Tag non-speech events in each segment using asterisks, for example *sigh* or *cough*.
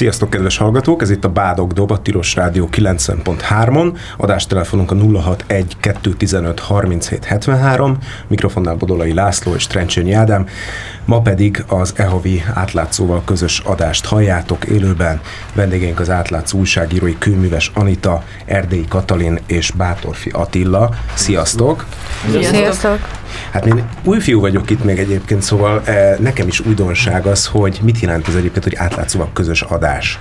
Sziasztok, kedves hallgatók! Ez itt a Bádog Dob, a Tilos Rádió 90.3-on. Adástelefonunk a 061 215 37 73. Mikrofonnál Bodolai László és Trencsényi Ádám. Ma pedig az EHAVI átlátszóval közös adást halljátok élőben. Vendégeink az átlátszó újságírói kőműves Anita, Erdélyi Katalin és Bátorfi Attila. Sziasztok! Sziasztok! Sziasztok. Hát én új fiú vagyok itt még egyébként, szóval eh, nekem is újdonság az, hogy mit jelent ez egyébként, hogy átlátszóval közös adás.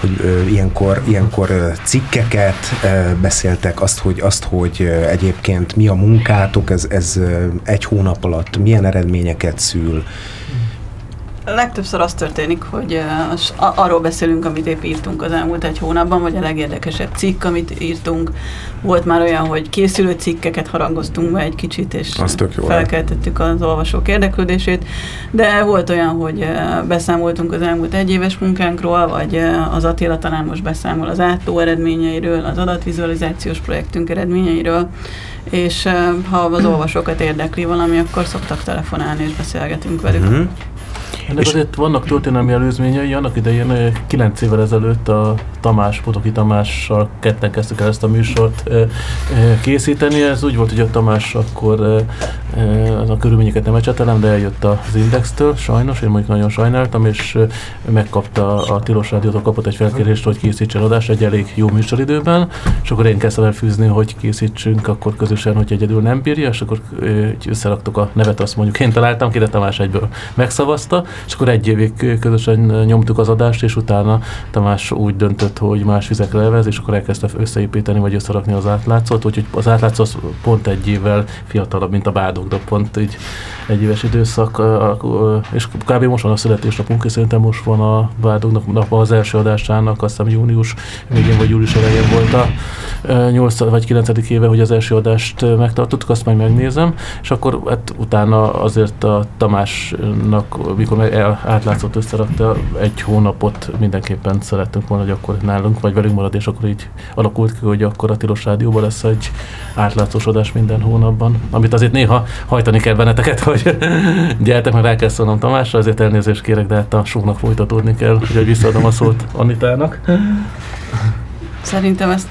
Hogy eh, ilyenkor, ilyenkor cikkeket eh, beszéltek, azt, hogy, azt, hogy egyébként mi a munkátok, ez, ez egy hónap alatt milyen eredményeket szül. Legtöbbször az történik, hogy uh, arról beszélünk, amit épp írtunk az elmúlt egy hónapban, vagy a legérdekesebb cikk, amit írtunk. Volt már olyan, hogy készülő cikkeket harangoztunk be egy kicsit, és felkeltettük az olvasók érdeklődését, de volt olyan, hogy uh, beszámoltunk az elmúlt egy éves munkánkról, vagy uh, az Attila talán most beszámol az átló eredményeiről, az adatvizualizációs projektünk eredményeiről, és ha az olvasókat érdekli valami, akkor szoktak telefonálni, és beszélgetünk velük. Mm-hmm. Ennek és azért vannak történelmi előzményei, annak idején 9 évvel ezelőtt a Tamás, Potoki Tamással ketten kezdtük el ezt a műsort készíteni. Ez úgy volt, hogy a Tamás akkor a körülményeket nem ecsetelem, de eljött az Indextől, sajnos, én mondjuk nagyon sajnáltam, és megkapta a Tilos Rádiótól kapott egy felkérést, hogy készítsen adást egy elég jó műsoridőben, és akkor én kezdtem el fűzni, hogy készítsünk akkor közösen, hogy egyedül nem bírja, és akkor összeraktuk a nevet, azt mondjuk én találtam ki, de Tamás egyből megszavazta, és akkor egy évig közösen nyomtuk az adást, és utána Tamás úgy döntött, hogy más vizekre levez, és akkor elkezdte összeépíteni, vagy összerakni az átlátszót, úgyhogy az átlátszó az pont egy évvel fiatalabb, mint a bádog, de pont így egy éves időszak, és kb. most van a születésnapunk, és szerintem most van a bádognak az első adásának, azt hiszem június végén vagy július elején volt a 8 vagy 9. éve, hogy az első adást megtartottuk, azt majd megnézem, és akkor hát utána azért a Tamásnak, mikor el, átlátszott összerakta, egy hónapot mindenképpen szerettünk volna, hogy akkor nálunk, vagy velünk marad, és akkor így alakult ki, hogy akkor a Tilos Rádióban lesz egy átlátszósodás minden hónapban, amit azért néha hajtani kell benneteket, *laughs* hogy gyertek, meg rá kell szólnom Tamásra, azért elnézést kérek, de hát a sónak folytatódni kell, úgyhogy visszaadom a szót Anitának. Szerintem ezt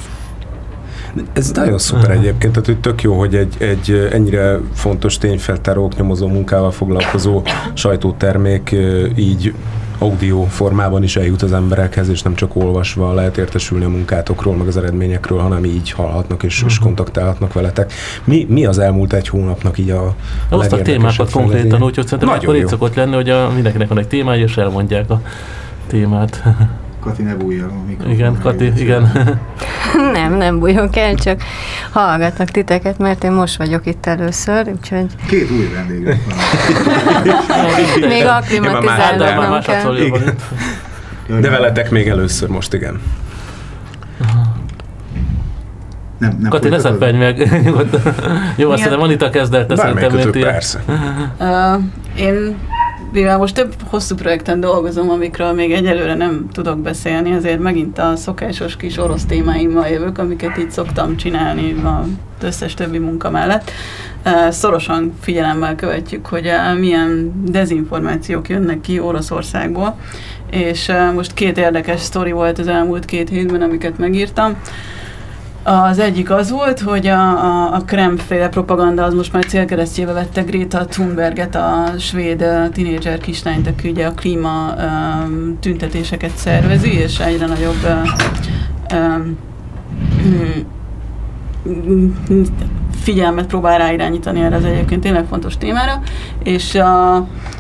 ez nagyon szuper egyébként, tehát hogy tök jó, hogy egy, egy ennyire fontos tényfeltáró oknyomozó munkával foglalkozó sajtótermék így audio formában is eljut az emberekhez, és nem csak olvasva lehet értesülni a munkátokról, meg az eredményekről, hanem így hallhatnak és, uh-huh. és mhm. kontaktálhatnak veletek. Mi, mi az elmúlt egy hónapnak így a Azt a témákat konkrétan, úgyhogy szerintem akkor így szokott lenni, hogy a, mindenkinek van egy témája, és elmondják a témát. *laughs* Kati, ne bújjál a mikrofon. Igen, Kati, igen. *laughs* nem, nem bújjon kell, csak hallgatnak titeket, mert én most vagyok itt először, úgyhogy... Két új vendégünk van. *laughs* még akklimatizálnom kell. De veletek még először most, igen. Nem, nem Kati, ne szeppelj meg. *laughs* Jó, azt hiszem, Anita kezd el, te szerintem, persze. Uh, én mivel most több hosszú projekten dolgozom, amikről még egyelőre nem tudok beszélni, ezért megint a szokásos kis orosz témáimmal jövök, amiket így szoktam csinálni az összes többi munka mellett. Szorosan figyelemmel követjük, hogy milyen dezinformációk jönnek ki Oroszországból, és most két érdekes sztori volt az elmúlt két hétben, amiket megírtam. Az egyik az volt, hogy a, a, a Kreml-féle propaganda az most már célkeresztjébe vette Greta Thunberget, a svéd tinédzser kislányt, aki ugye a klíma um, tüntetéseket szervezi, és egyre nagyobb um, figyelmet próbál ráirányítani erre az egyébként tényleg fontos témára, és a,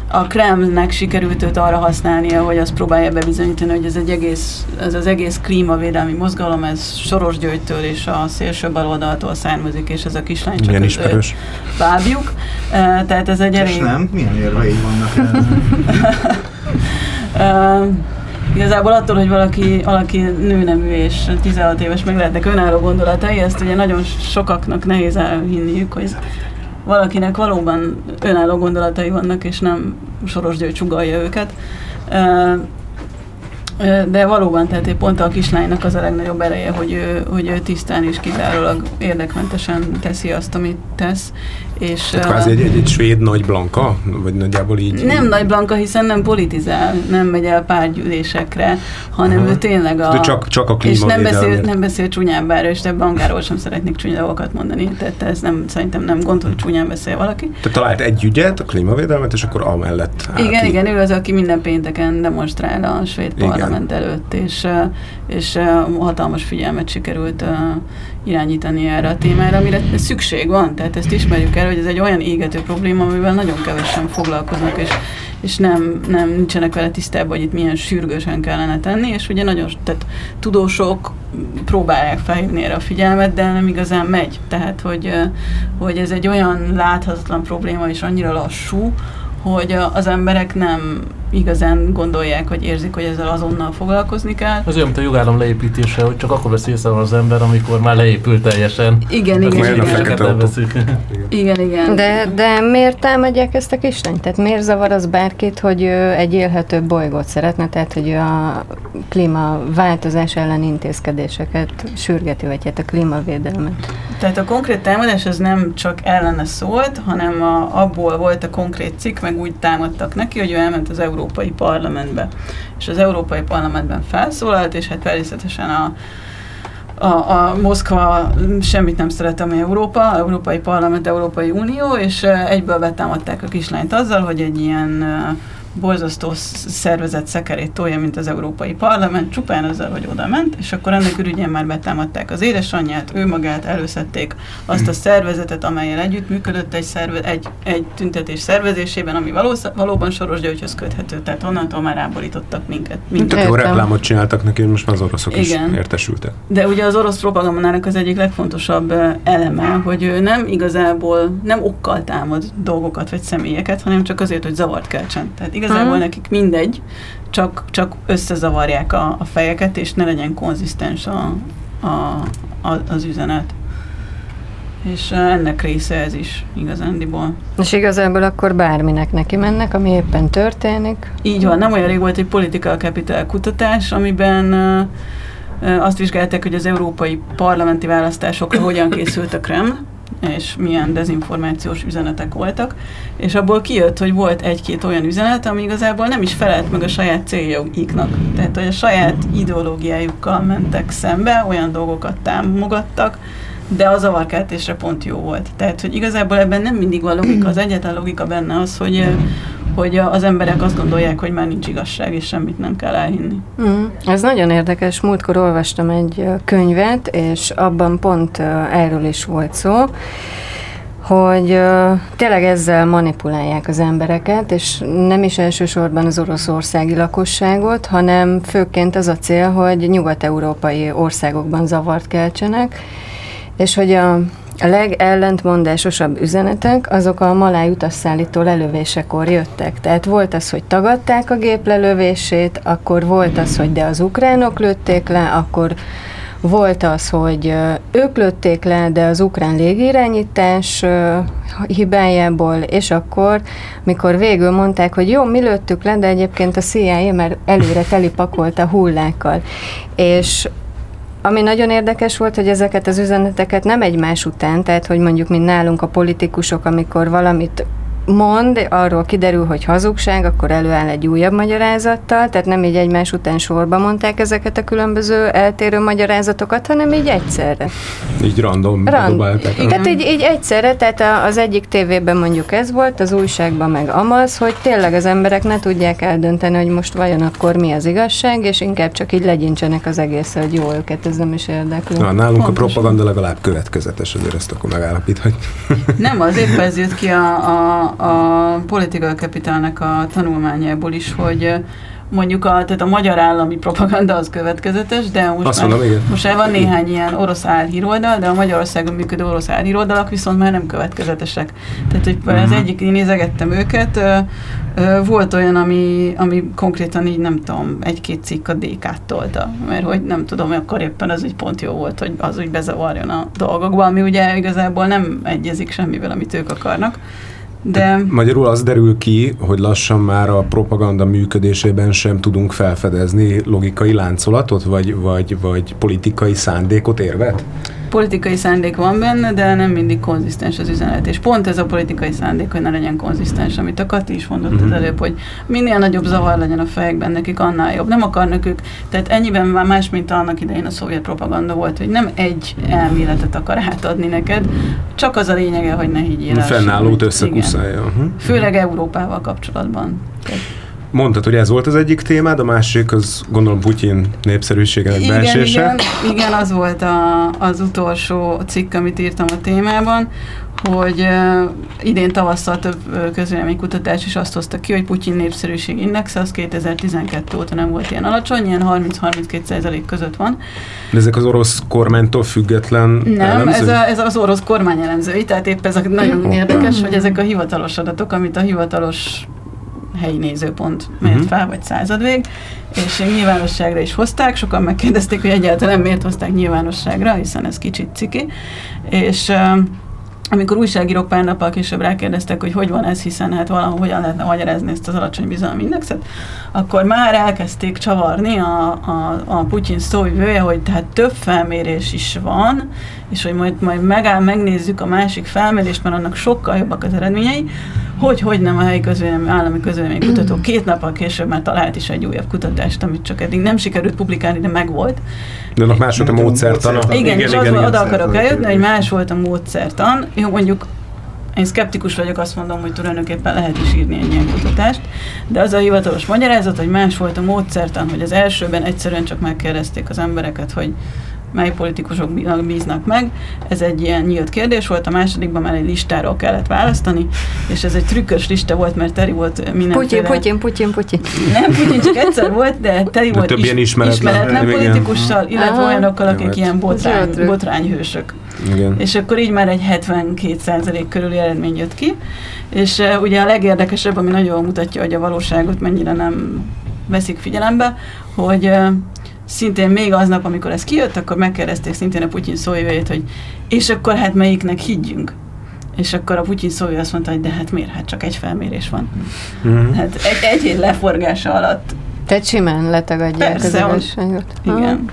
a Kremlnek sikerült őt arra használnia, hogy azt próbálja bebizonyítani, hogy ez, egy egész, ez az egész klímavédelmi mozgalom, ez Soros Györgytől és a szélső baloldaltól származik, és ez a kislány csak Milyen ismerős. bábjuk. Tehát ez egy elég... nem? Milyen érvei vannak *laughs* Igazából attól, hogy valaki, valaki nőnemű és 16 éves meg lehetnek önálló gondolatai, ezt ugye nagyon sokaknak nehéz elhinniük, hogy valakinek valóban önálló gondolatai vannak, és nem Soros György csugalja őket. De valóban, tehát pont a kislánynak az a legnagyobb ereje, hogy ő, hogy ő tisztán és kizárólag érdekmentesen teszi azt, amit tesz. És, Tehát kvázi egy, egy, egy svéd nagy blanka? Vagy nagyjából így? Nem nagy blanka, hiszen nem politizál, nem megy el párgyűlésekre, hanem Aha. ő tényleg a... De csak, csak a és nem beszél, nem beszél csúnyábbára, és de bankáról sem szeretnék csúnya dolgokat mondani, tehát ez nem, szerintem nem gond, hogy csúnyán beszél valaki. Tehát talált egy ügyet, a klímavédelmet, és akkor amellett áll Igen, ki. igen, ő az, aki minden pénteken demonstrál a svéd Igen. Parlament előtt, és, és hatalmas figyelmet sikerült irányítani erre a témára, amire szükség van. Tehát ezt ismerjük el, hogy ez egy olyan égető probléma, amivel nagyon kevesen foglalkoznak, és, és nem, nem nincsenek vele tisztában, hogy itt milyen sürgősen kellene tenni, és ugye nagyon, tehát tudósok próbálják felhívni erre a figyelmet, de nem igazán megy. Tehát, hogy, hogy ez egy olyan láthatatlan probléma, és annyira lassú, hogy az emberek nem igazán gondolják, vagy érzik, hogy ezzel azonnal foglalkozni kell. Az olyan, mint a jogállam leépítése, hogy csak akkor vesz észre az ember, amikor már leépült teljesen. Igen, Azt igen, igen. elveszik. *laughs* Igen, igen. De, de miért támadják ezt a kislányt? Tehát miért zavar az bárkit, hogy ő egy élhetőbb bolygót szeretne, tehát hogy a klímaváltozás ellen intézkedéseket sürgeti, vagy hát a klímavédelmet? Tehát a konkrét támadás az nem csak ellene szólt, hanem a, abból volt a konkrét cikk, meg úgy támadtak neki, hogy ő elment az Európai Parlamentbe. És az Európai Parlamentben felszólalt, és hát természetesen a a, a Moszkva semmit nem szeret, ami Európa, Európai Parlament, Európai Unió, és egyből betámadták a kislányt azzal, hogy egy ilyen eh, borzasztó sz- szervezet szekerét tolja, mint az Európai Parlament, csupán azzal, hogy oda ment, és akkor ennek ürügyén már betámadták az édesanyját, ő magát, előszedték azt a szervezetet, amelyel együttműködött egy, szerve, egy, egy tüntetés szervezésében, ami valósz, valóban Soros Györgyhöz köthető, tehát onnantól már ráborítottak minket. minket. Tök jó reklámot csináltak neki, most már az oroszok Igen. is értesültek. De ugye az orosz propagandának az egyik legfontosabb eleme, hogy ő nem igazából, nem okkal támad dolgokat vagy személyeket, hanem csak azért, hogy zavart keltsen. Tehát igazából Mhm. nekik mindegy, csak, csak összezavarják a, a fejeket, és ne legyen konzisztens a, a, a, az üzenet. És ennek része ez is igazándiból. És igazából akkor bárminek neki mennek, ami éppen történik. Így van, nem olyan rég volt egy political capital kutatás, amiben azt vizsgálták, hogy az európai parlamenti választásokra hogyan készült a Kreml, és milyen dezinformációs üzenetek voltak, és abból kijött, hogy volt egy-két olyan üzenet, ami igazából nem is felelt meg a saját céljaiknak. Tehát, hogy a saját ideológiájukkal mentek szembe, olyan dolgokat támogattak, de a zavarkeltésre pont jó volt. Tehát, hogy igazából ebben nem mindig van logika, az egyetlen logika benne az, hogy, hogy az emberek azt gondolják, hogy már nincs igazság, és semmit nem kell elhinni. Mm. Ez nagyon érdekes. Múltkor olvastam egy könyvet, és abban pont erről is volt szó, hogy ö, tényleg ezzel manipulálják az embereket, és nem is elsősorban az oroszországi lakosságot, hanem főként az a cél, hogy nyugat-európai országokban zavart keltsenek, és hogy a, a legellentmondásosabb üzenetek azok a maláj utasszállító lelövésekor jöttek. Tehát volt az, hogy tagadták a gép lelövését, akkor volt az, hogy de az ukránok lőtték le, akkor volt az, hogy ők lőtték le, de az ukrán légirányítás hibájából, és akkor, mikor végül mondták, hogy jó, mi lőttük le, de egyébként a CIA már előre telipakolta hullákkal. És ami nagyon érdekes volt, hogy ezeket az üzeneteket nem egymás után, tehát hogy mondjuk, mint nálunk a politikusok, amikor valamit mond, arról kiderül, hogy hazugság, akkor előáll egy újabb magyarázattal, tehát nem így egymás után sorba mondták ezeket a különböző eltérő magyarázatokat, hanem így egyszerre. Így random Rand. dobálták. Tehát így, így egyszerre, tehát a- az egyik tévében mondjuk ez volt, az újságban meg amaz, hogy tényleg az emberek ne tudják eldönteni, hogy most vajon akkor mi az igazság, és inkább csak így legyincsenek az egész, hogy jó, őket ez nem is érdekli. Na, nálunk a Pontosan. propaganda legalább következetes, azért ezt akkor megállapíthatjuk. Nem, az épp ez jött ki a, a, a Political Capitalnek a tanulmányából is, hogy mondjuk a, tehát a magyar állami propaganda az következetes, de most, Azt már, mondom, igen. most már van néhány ilyen orosz álhíroldal, de a Magyarországon működő orosz álhíroldalak viszont már nem következetesek. Tehát, hogy Mhm. az egyik, én nézegettem őket, volt olyan, ami, ami konkrétan így nem tudom, egy-két cikk a DK-t tolta, mert hogy nem tudom, akkor éppen az úgy pont jó volt, hogy az úgy bezavarjon a dolgokba, ami ugye igazából nem egyezik semmivel, amit ők akarnak. De Magyarul az derül ki, hogy lassan már a propaganda működésében sem tudunk felfedezni logikai láncolatot, vagy, vagy, vagy politikai szándékot, érvet? Politikai szándék van benne, de nem mindig konzisztens az üzenet. És pont ez a politikai szándék, hogy ne legyen konzisztens, amit a Kati is mondott Mhm. uh-huh. az előbb, hogy minél nagyobb zavar legyen a fejekben, nekik annál jobb. Nem akarnak ők, tehát ennyiben már más, mint annak idején a szovjet propaganda volt, hogy nem egy elméletet akar átadni neked, csak az a lényege, hogy ne higgyél Fennállót összekuszálja. Igen. Főleg Európával kapcsolatban. Tehát Mondtad, hogy ez volt az egyik témád, a másik az gondolom Putyin népszerűségének Igen, beesése. igen, igen, az volt a, az utolsó cikk, amit írtam a témában, hogy uh, idén tavasszal több uh, közvéleménykutatás is azt hozta ki, hogy Putyin népszerűség indexe az 2012 óta nem volt ilyen alacsony, ilyen 30-32 százalék között van. De ezek az orosz kormánytól független Nem, ez, a, ez az orosz kormány elemzői, tehát épp ez a nagyon Hoppá. érdekes, hogy ezek a hivatalos adatok, amit a hivatalos helyi nézőpont mért Mhm. fel, vagy századvég, és nyilvánosságra is hozták, sokan megkérdezték, hogy egyáltalán miért hozták nyilvánosságra, hiszen ez kicsit ciki, és amikor újságírók pár nappal később rákérdeztek, hogy hogy van ez, hiszen hát valahol hogyan lehetne magyarázni ezt az alacsony bizalmi indexet, akkor már elkezdték csavarni a, a, a Putyin szóvivője, hogy tehát több felmérés is van, és hogy majd, majd megáll, megnézzük a másik felmérést, mert annak sokkal jobbak az eredményei, hogy hogy nem a helyi közvélemény, állami közvélemény kutató két nappal később már talált is egy újabb kutatást, amit csak eddig nem sikerült publikálni, de megvolt, De annak más volt a módszertana. módszertan. igen, Igen, és az, igen, oda igen. akarok eljutni, hogy más volt a módszertan. Jó, mondjuk én szkeptikus vagyok, azt mondom, hogy tulajdonképpen lehet is írni egy ilyen kutatást, de az a hivatalos magyarázat, hogy más volt a módszertan, hogy az elsőben egyszerűen csak megkérdezték az embereket, hogy mely politikusok bí- bíznak meg. Ez egy ilyen nyílt kérdés volt, a másodikban már egy listáról kellett választani, és ez egy trükkös lista volt, mert teri volt Putyin, mindenféle... Putyin, Putyin, Putyin. Nem, Putyin csak egyszer *laughs* volt, de teli De volt több ilyen ismeretlen. ismeretlen Igen. politikussal, illetve Aha. olyanokkal, Jó, akik hát. ilyen botrány, botrányhősök. Igen. És akkor így már egy 72% körüli eredmény jött ki. És uh, ugye a legérdekesebb, ami nagyon mutatja, hogy a valóságot mennyire nem veszik figyelembe, hogy uh, szintén még aznap, amikor ez kijött, akkor megkérdezték szintén a Putyin szóvivőjét, hogy és akkor hát melyiknek higgyünk? És akkor a Putyin szóvivő azt mondta, hogy de hát miért, hát csak egy felmérés van. Mhm. Hát egy, egy hét leforgása alatt. Tehát simán letagadják Persze, az igazságot. Igen.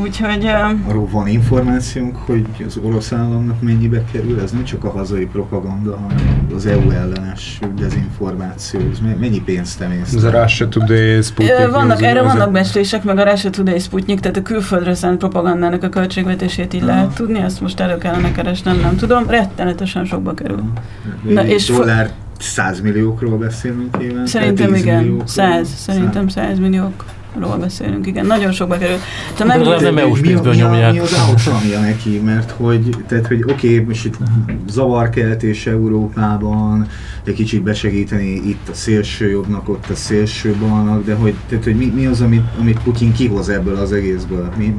Úgyhogy uh, Arról van információnk, hogy az orosz államnak mennyibe kerül? Ez nem csak a hazai propaganda, hanem az EU ellenes dezinformáció. Ez me- mennyi pénzt emész? Ez a Russia Today, Sputnik Vannak, erre vannak becslések, meg a Russia Today Sputnik, tehát a külföldre szánt propagandának a költségvetését így Aha. lehet tudni, ezt most elő kellene keresnem, nem tudom, rettenetesen sokba kerül. Na, Na, és dollár 100 milliókról beszélünk évente? Szerintem 10 igen? 100, szerintem 100 milliókról beszélünk, igen, nagyon sokba kerül. De nem EU-s mi, a- pénzből nyomják. mi az outcome neki, mert hogy, tehát, hogy oké, okay, most itt zavarkeltés Európában, egy kicsit besegíteni itt a szélső jobbnak, ott a szélső balnak, de hogy, tehát, hogy mi, mi az, amit, amit Putyin kihoz ebből az egészből? Mi,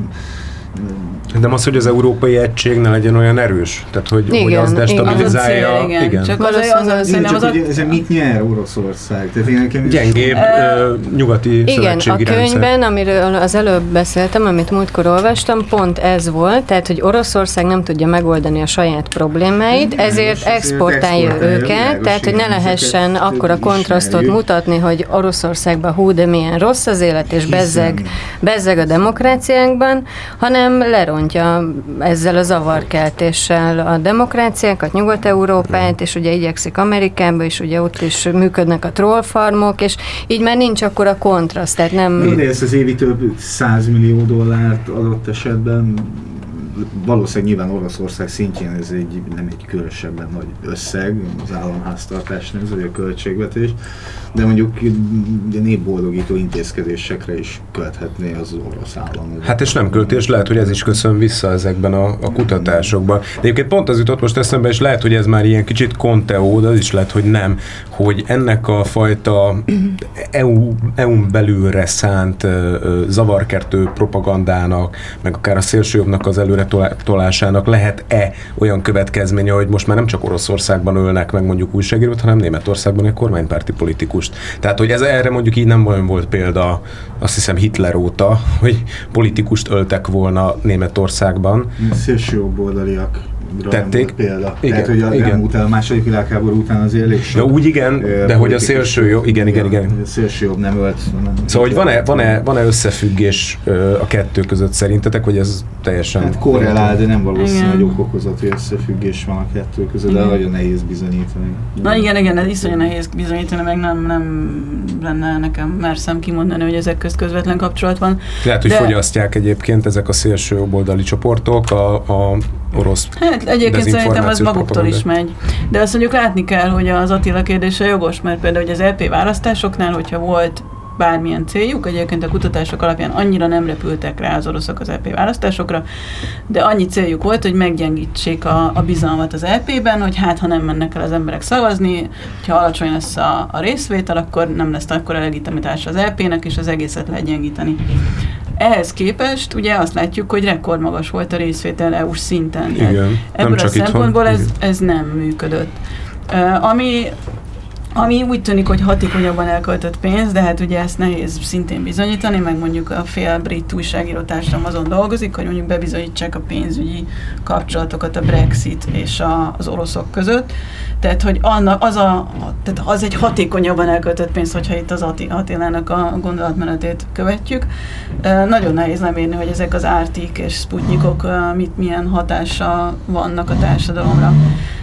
Nem az, hogy az európai egység ne legyen olyan erős? Tehát, hogy, hogy Igen, az igen. destabilizálja. Az a cél, igen. Csak az, az, az, az, csak az, hogy a, ezen mit nyer Oroszország? Tehát én nekem Gyengébb ö, nyugati Igen, a szövetségi rendszer. könyvben, amiről az előbb beszéltem, amit múltkor olvastam, pont ez volt, tehát, hogy Oroszország nem tudja megoldani a saját problémáit, Igen, ezért exportálja exportálja, őket, tehát, hogy ne igen, lehessen ezeket akkora kontrasztot mutatni, hogy Oroszországban hú, de milyen rossz az élet, és bezzeg, bezzeg a demokráciánkban, hanem lerontja ezzel a zavarkeltéssel a demokráciákat, Nyugat-Európát, és ugye igyekszik Amerikába, és ugye ott is működnek a trollfarmok, és így már nincs akkor a kontraszt, tehát nem... Mindegy, ezt az évi több 100 millió dollárt adott esetben valószínűleg nyilván Oroszország szintjén ez egy, nem egy különösebben nagy összeg, az államháztartás nézve, a költségvetés, de mondjuk népboldogító intézkedésekre is költhetné az orosz állam. Hát és nem költés, lehet, hogy ez is köszön vissza ezekben a, a kutatásokban. De egyébként pont az jutott most eszembe, és lehet, hogy ez már ilyen kicsit konteó, de az is lehet, hogy nem, hogy ennek a fajta EU, EU-n belülre szánt zavarkertő propagandának, meg akár a szélsőjobbnak az előre tolá- tolásának lehet-e olyan következménye, hogy most már nem csak Oroszországban ölnek meg mondjuk újságírót, hanem Németországban egy kormánypárti politikust. Tehát, hogy ez erre mondjuk így nem olyan volt példa, azt hiszem Hitler óta, hogy politikust öltek volna Németországban. szélső jobboldaliak tették. Példa. Igen, Tehát, hogy a, igen. el a második világháború után azért elég Ja, úgy igen, ö, de hogy a szélső jó, igen, igen, igen. A szélső jobb nem ölt. Nem, Szóval, hogy van-e, van-e, van-e összefüggés a kettő között szerintetek, vagy ez teljesen... Hát korrelál, de nem valószínű, Igen. hogy okokozati összefüggés van a kettő között, de Igen. nagyon nehéz bizonyítani. Na igen, igen, ez iszonyú nehéz bizonyítani, meg nem, nem lenne nekem merszem kimondani, hogy ezek közt közvetlen kapcsolat van. Lehet, hogy De- fogyasztják egyébként ezek a szélső jobboldali csoportok a, a orosz Hát egyébként szerintem az maguktól is megy. De azt mondjuk látni kell, hogy az Attila kérdése jogos, mert például hogy az LP választásoknál, hogyha volt bármilyen céljuk, egyébként a kutatások alapján annyira nem repültek rá az oroszok az LP választásokra, de annyi céljuk volt, hogy meggyengítsék a, a bizalmat az LP-ben, hogy hát ha nem mennek el az emberek szavazni, ha alacsony lesz a, a részvétel, akkor nem lesz akkor a legitimitása az LP-nek, és az egészet lehet gyengíteni. Ehhez képest ugye azt látjuk, hogy rekordmagas volt a részvétel EU-s szinten. Igen, Ebből a itthon. szempontból ez, ez nem működött. Uh, ami, ami úgy tűnik, hogy hatékonyabban elköltött pénz, de hát ugye ezt nehéz szintén bizonyítani, meg mondjuk a fél brit újságíró azon dolgozik, hogy mondjuk bebizonyítsák a pénzügyi kapcsolatokat a Brexit és a, az oroszok között. Tehát, hogy anna, az, a, tehát az egy hatékonyabban elköltött pénz, hogyha itt az Atti, Attilának a gondolatmenetét követjük. Nagyon nehéz lemérni, hogy ezek az ártik és sputnikok mit, milyen hatással vannak a társadalomra.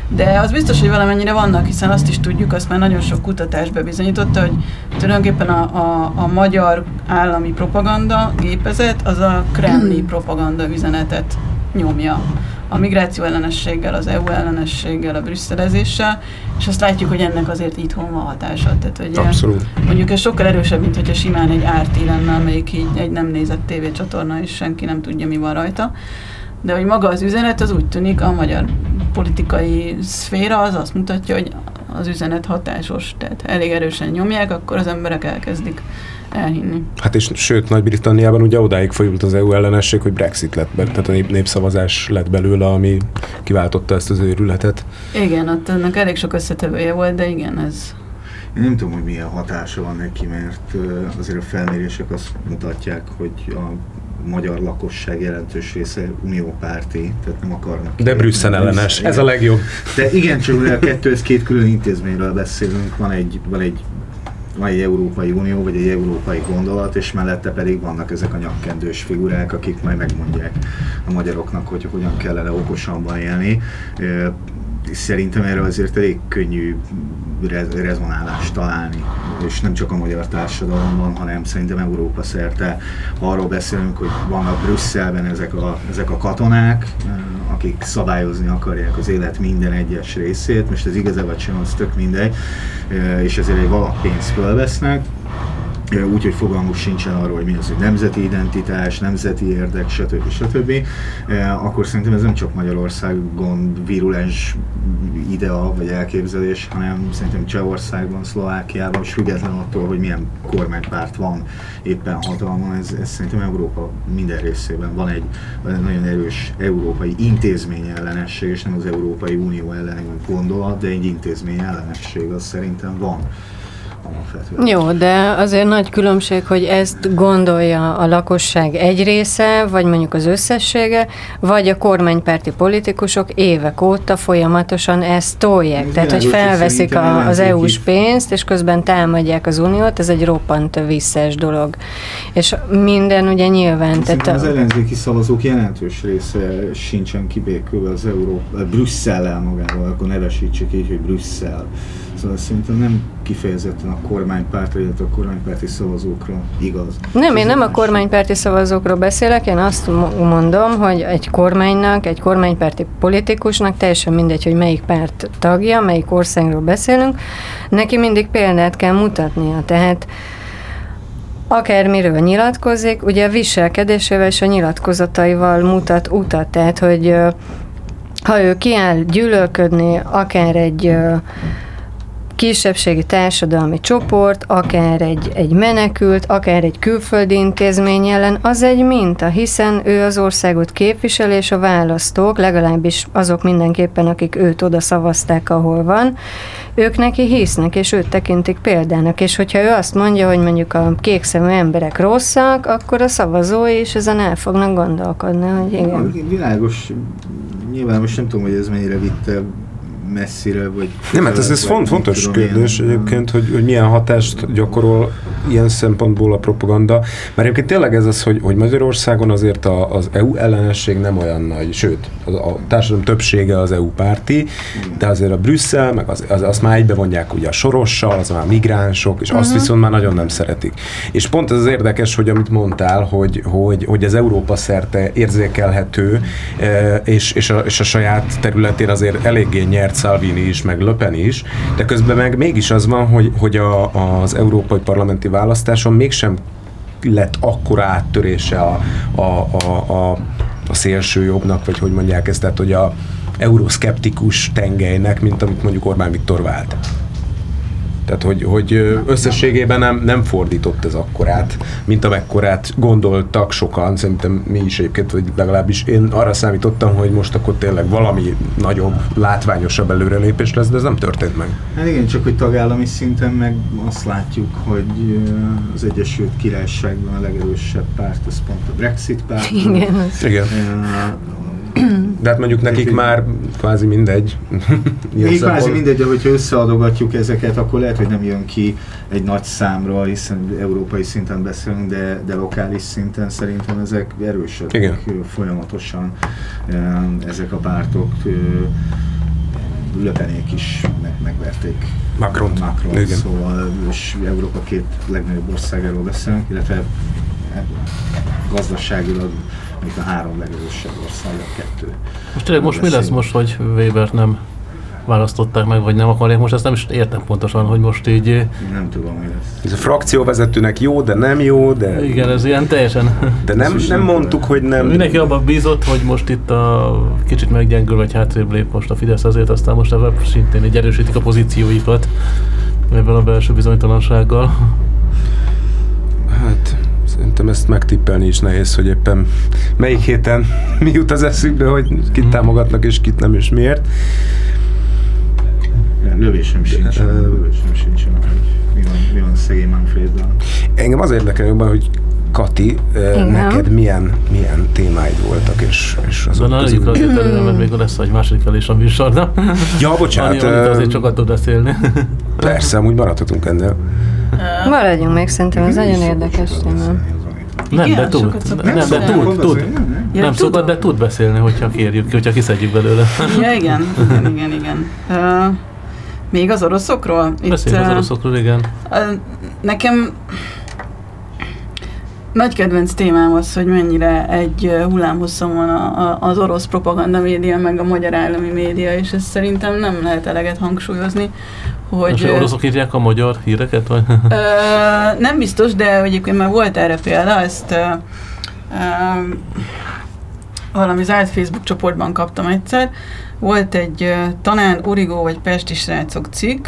De az biztos, hogy valamennyire vannak, hiszen azt is tudjuk, azt már nagyon sok kutatás bebizonyította, hogy tulajdonképpen a, a, a magyar állami propaganda gépezet az a kremli propaganda üzenetet nyomja. A migráció ellenességgel, az EU ellenességgel, a brüsszelezéssel, és azt látjuk, hogy ennek azért itthon van hatása. Tehát, hogy Abszolút. Mondjuk ez sokkal erősebb, mint hogyha simán egy RT lenne, amelyik így egy nem nézett tévécsatorna, és senki nem tudja, mi van rajta. De hogy maga az üzenet, az úgy tűnik, a magyar politikai szféra az azt mutatja, hogy az üzenet hatásos, tehát elég erősen nyomják, akkor az emberek elkezdik elhinni. Hát és sőt, Nagy-Britanniában ugye odáig folyult az EU ellenesség, hogy Brexit lett belőle, tehát a nép, népszavazás lett belőle, ami kiváltotta ezt az őrületet. Igen, ott ennek elég sok összetevője volt, de igen, ez Én nem tudom, hogy milyen hatása van neki, mert azért a felmérések azt mutatják, hogy a magyar lakosság jelentős része uniópárti, tehát nem akarnak. De Brüsszel ellenes, ez a legjobb. De igen, csak ugye a kettő, ez két külön intézményről beszélünk, van egy, van egy van egy Európai Unió, vagy egy európai gondolat, és mellette pedig vannak ezek a nyakkendős figurák, akik majd megmondják a magyaroknak, hogy hogyan kellene okosabban élni. Szerintem erre azért elég könnyű re- rezonálást találni, és nem csak a magyar társadalomban, hanem szerintem Európa szerte. Ha arról beszélünk, hogy vannak Brüsszelben ezek a, ezek a katonák, eh, akik szabályozni akarják az élet minden egyes részét, most ez igaz vagy sem, az tök mindegy, eh, és ezért egy valapénzt fölvesznek, úgyhogy fogalmuk sincsen arról, hogy mi az, hogy nemzeti identitás, nemzeti érdek, stb. stb. Akkor szerintem ez nem csak Magyarországon virulens idea vagy elképzelés, hanem szerintem Csehországban, Szlovákiában, és független attól, hogy milyen kormánypárt van éppen hatalmon, ez, ez szerintem Európa minden részében van egy, van egy nagyon erős európai intézmény ellenesség, és nem az Európai Unió elleni gondolat, de egy intézmény ellenesség, az szerintem van alapvetően. Jó, de azért nagy különbség, hogy ezt gondolja a lakosság egy része, vagy mondjuk az összessége, vagy a kormánypárti politikusok évek óta folyamatosan ezt tolják. Ez Tehát, hogy felveszik a, az EU-s pénzt, és közben támadják az uniót, ez egy roppant visszás dolog. És minden ugye nyilván... Szerintem az Tehát, ellenzéki szavazók jelentős része sincsen kibékülve az Európa, Brüsszellel magával, akkor nevesítsük így, hogy Brüsszel. Szóval szerintem nem kifejezetten a kormánypártra, illetve a kormánypárti szavazókra igaz. Nem, én nem a kormánypárti szavazókról beszélek, én azt mo- mondom, hogy egy kormánynak, egy kormánypárti politikusnak teljesen mindegy, hogy melyik párt tagja, melyik országról beszélünk, neki mindig példát kell mutatnia. Tehát akármiről nyilatkozik, ugye a viselkedésével és a nyilatkozataival mutat utat, tehát hogy ha ő kiáll gyűlölködni akár egy kisebbségi társadalmi csoport, akár egy, egy menekült, akár egy külföldi intézmény ellen, az egy minta, hiszen ő az országot képvisel, és a választók, legalábbis azok mindenképpen, akik őt oda szavazták, ahol van, ők neki hisznek, és őt tekintik példának, és hogyha ő azt mondja, hogy mondjuk a kékszemű emberek rosszak, akkor a szavazói is ezen el fognak gondolkodni, hogy igen. Világos, nyilván most nem tudom, hogy ez mennyire vitte messzire, vagy... Nem, hát ez, ez font, fontos kérdés én, egyébként, hogy, hogy milyen hatást gyakorol ilyen szempontból a propaganda. Mert egyébként tényleg ez az, hogy, hogy Magyarországon azért a, az EU ellenesség nem olyan nagy, sőt, a, a társadalom többsége az EU párti, de azért a Brüsszel, meg az, az, azt már egybevonják ugye a sorossal, az már migránsok, és azt uh-huh. viszont már nagyon nem szeretik. És pont ez az érdekes, hogy amit mondtál, hogy, hogy, hogy az Európa szerte érzékelhető, és, és, a, és a saját területén azért eléggé nyert Salvini is, meg Löpen is, de közben meg mégis az van, hogy, hogy a, az európai parlamenti választáson mégsem lett akkora áttörése a, a, a, a, a szélső jobbnak, vagy hogy mondják ezt, tehát hogy a euroszkeptikus tengelynek, mint amit mondjuk Orbán Viktor vált. Tehát, hogy, hogy összességében nem, nem fordított ez akkorát, mint amekkorát gondoltak sokan, szerintem mi is egyébként, vagy legalábbis én arra számítottam, hogy most akkor tényleg valami nagyobb, látványosabb előrelépés lesz, de ez nem történt meg. Hát igen, csak hogy tagállami szinten meg azt látjuk, hogy az Egyesült Királyságban a legerősebb párt, az pont a Brexit párt. Igen. igen. De hát mondjuk nekik már kvázi mindegy. *laughs* Még kvázi mindegy, de hogyha összeadogatjuk ezeket, akkor lehet, hogy nem jön ki egy nagy számra, hiszen európai szinten beszélünk, de, de lokális szinten szerintem ezek erősödnek Igen. folyamatosan ezek a pártok. Löpenék is meg, megverték Macron. Macron Igen. Szóval, és Európa két legnagyobb országáról beszélünk, illetve gazdaságilag mint a három legerősebb ország, a kettő. Most tényleg most mi lesz most, hogy Weber nem választották meg, vagy nem akarják. Most ezt nem is értem pontosan, hogy most így... Nem tudom, mi lesz. Ez a frakcióvezetőnek jó, de nem jó, de... Igen, ez ilyen teljesen... De nem, nem mondtuk, hogy nem... Mindenki abban bízott, hogy most itt a kicsit meggyengül, vagy hátrébb lép most a Fidesz azért, aztán most ebben szintén így erősítik a pozícióikat ebben a belső bizonytalansággal. Hát Szerintem ezt megtippelni is nehéz, hogy éppen melyik héten *laughs* mi jut az eszükbe, hogy kit támogatnak és kit nem, és miért. Lövésem sincs. Lövésem sincs, hogy mi van, mi van szegény Manfreddal. Engem az érdekel jobban, hogy Kati, Igen. neked milyen, milyen témáid voltak, és, és azok Na, közül... azért előre, mert még lesz egy második is a műsorna. Ja, bocsánat. Ami, azért sokat tud beszélni. Persze, amúgy maradhatunk ennél. Maradjunk még, szerintem ez nagyon érdekes téma. Nem, de tud. Nem, de tud, tud. Ja, nem szokott, de tud beszélni, hogyha kérjük, hogyha kiszedjük belőle. Ja, igen, igen, igen, igen. Uh, még az oroszokról? Beszélj az oroszokról, igen. Uh, nekem nagy kedvenc témám az, hogy mennyire egy hullámhosszon van a, a, az orosz propaganda média, meg a magyar állami média, és ezt szerintem nem lehet eleget hangsúlyozni. Hogy, Most oroszok írják a magyar híreket? Vagy? *laughs* Ö, nem biztos, de egyébként már volt erre példa, ezt ö, ö, valami zárt Facebook csoportban kaptam egyszer. Volt egy talán Origó vagy Pesti srácok cikk,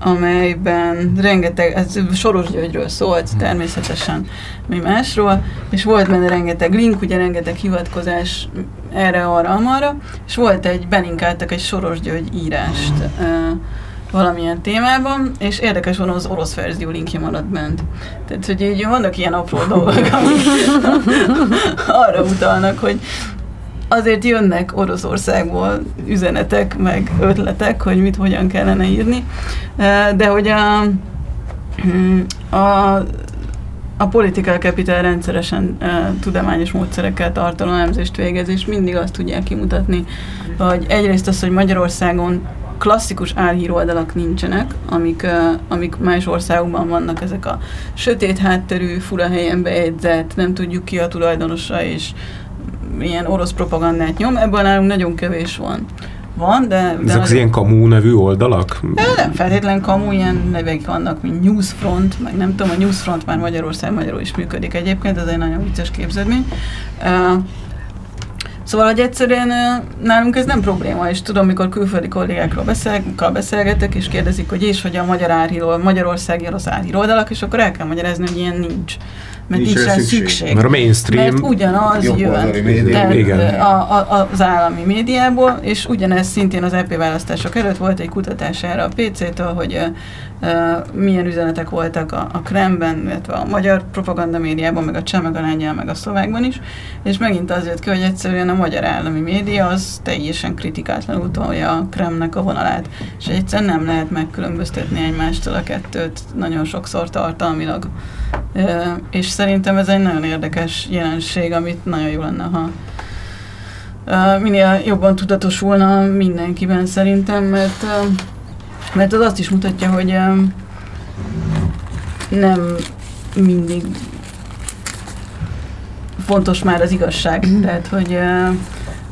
amelyben rengeteg, ez Soros Györgyről szólt természetesen, mi másról, és volt benne rengeteg link, ugye rengeteg hivatkozás erre, arra, amarra, és volt egy, belinkáltak egy Soros György írást uh, valamilyen témában, és érdekes van az orosz verzió linkje maradt bent. Tehát, hogy így vannak ilyen apró dolgok, amik *laughs* arra utalnak, hogy azért jönnek Oroszországból üzenetek, meg ötletek, hogy mit hogyan kellene írni, de hogy a, a a Political Capital rendszeresen uh, tudományos módszerekkel tartalomelemzést végez, és mindig azt tudják kimutatni, hogy egyrészt az, hogy Magyarországon klasszikus álhíroldalak nincsenek, amik, uh, amik más országokban vannak, ezek a sötét hátterű, fura helyen bejegyzett, nem tudjuk ki a tulajdonosa, és ilyen orosz propagandát nyom, ebből nálunk nagyon kevés van. Van, de... de Ezek az ilyen kamú nevű oldalak? De nem feltétlen kamú, ilyen nevek vannak, mint Newsfront, meg nem tudom, a Newsfront már Magyarország magyarul is működik egyébként, ez egy nagyon vicces képződmény. Uh, Szóval, hogy egyszerűen nálunk ez nem probléma, és tudom, mikor külföldi kollégákról beszél, beszélgetek, és kérdezik, hogy és hogy a magyar árhíró, Magyarországi orosz árhíroldalak, és akkor el kell magyarázni, hogy ilyen nincs mert nincs rá szükség. szükség. Mert a mainstream... Mert ugyanaz jön igen. A, a, az állami médiából, és ugyanez szintén az EP választások előtt volt egy kutatás erre a PC-től, hogy uh, milyen üzenetek voltak a, a Kremben, illetve a magyar propaganda médiában, meg a cseh, meg a lengyel, meg a szlovákban is, és megint az jött ki, hogy egyszerűen a magyar állami média az teljesen kritikátlanul tolja a Kremnek a vonalát, és egyszerűen nem lehet megkülönböztetni egymástól a kettőt nagyon sokszor tartalmilag. És szerintem ez egy nagyon érdekes jelenség, amit nagyon jó lenne, ha minél jobban tudatosulna mindenkiben szerintem, mert, mert az azt is mutatja, hogy nem mindig fontos már az igazság. Mm. Tehát, hogy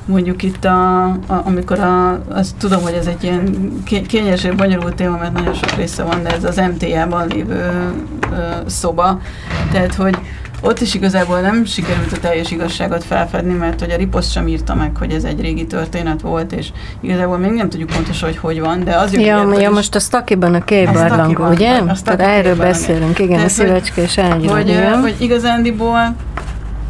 mondjuk itt, a, a, amikor a, azt tudom, hogy ez egy ilyen kényes és bonyolult téma, mert nagyon sok része van, de ez az MTA-ban lévő szoba. Tehát, hogy ott is igazából nem sikerült a teljes igazságot felfedni, mert hogy a riposzt sem írta meg, hogy ez egy régi történet volt, és igazából még nem tudjuk pontosan, hogy hogy van, de az Ja, ja most a Stakiban a képbarlang, ugye? A Tehát erről beszélünk, igen, Tehát, a szívecskés ágyról. Hogy, hogy, hogy igazándiból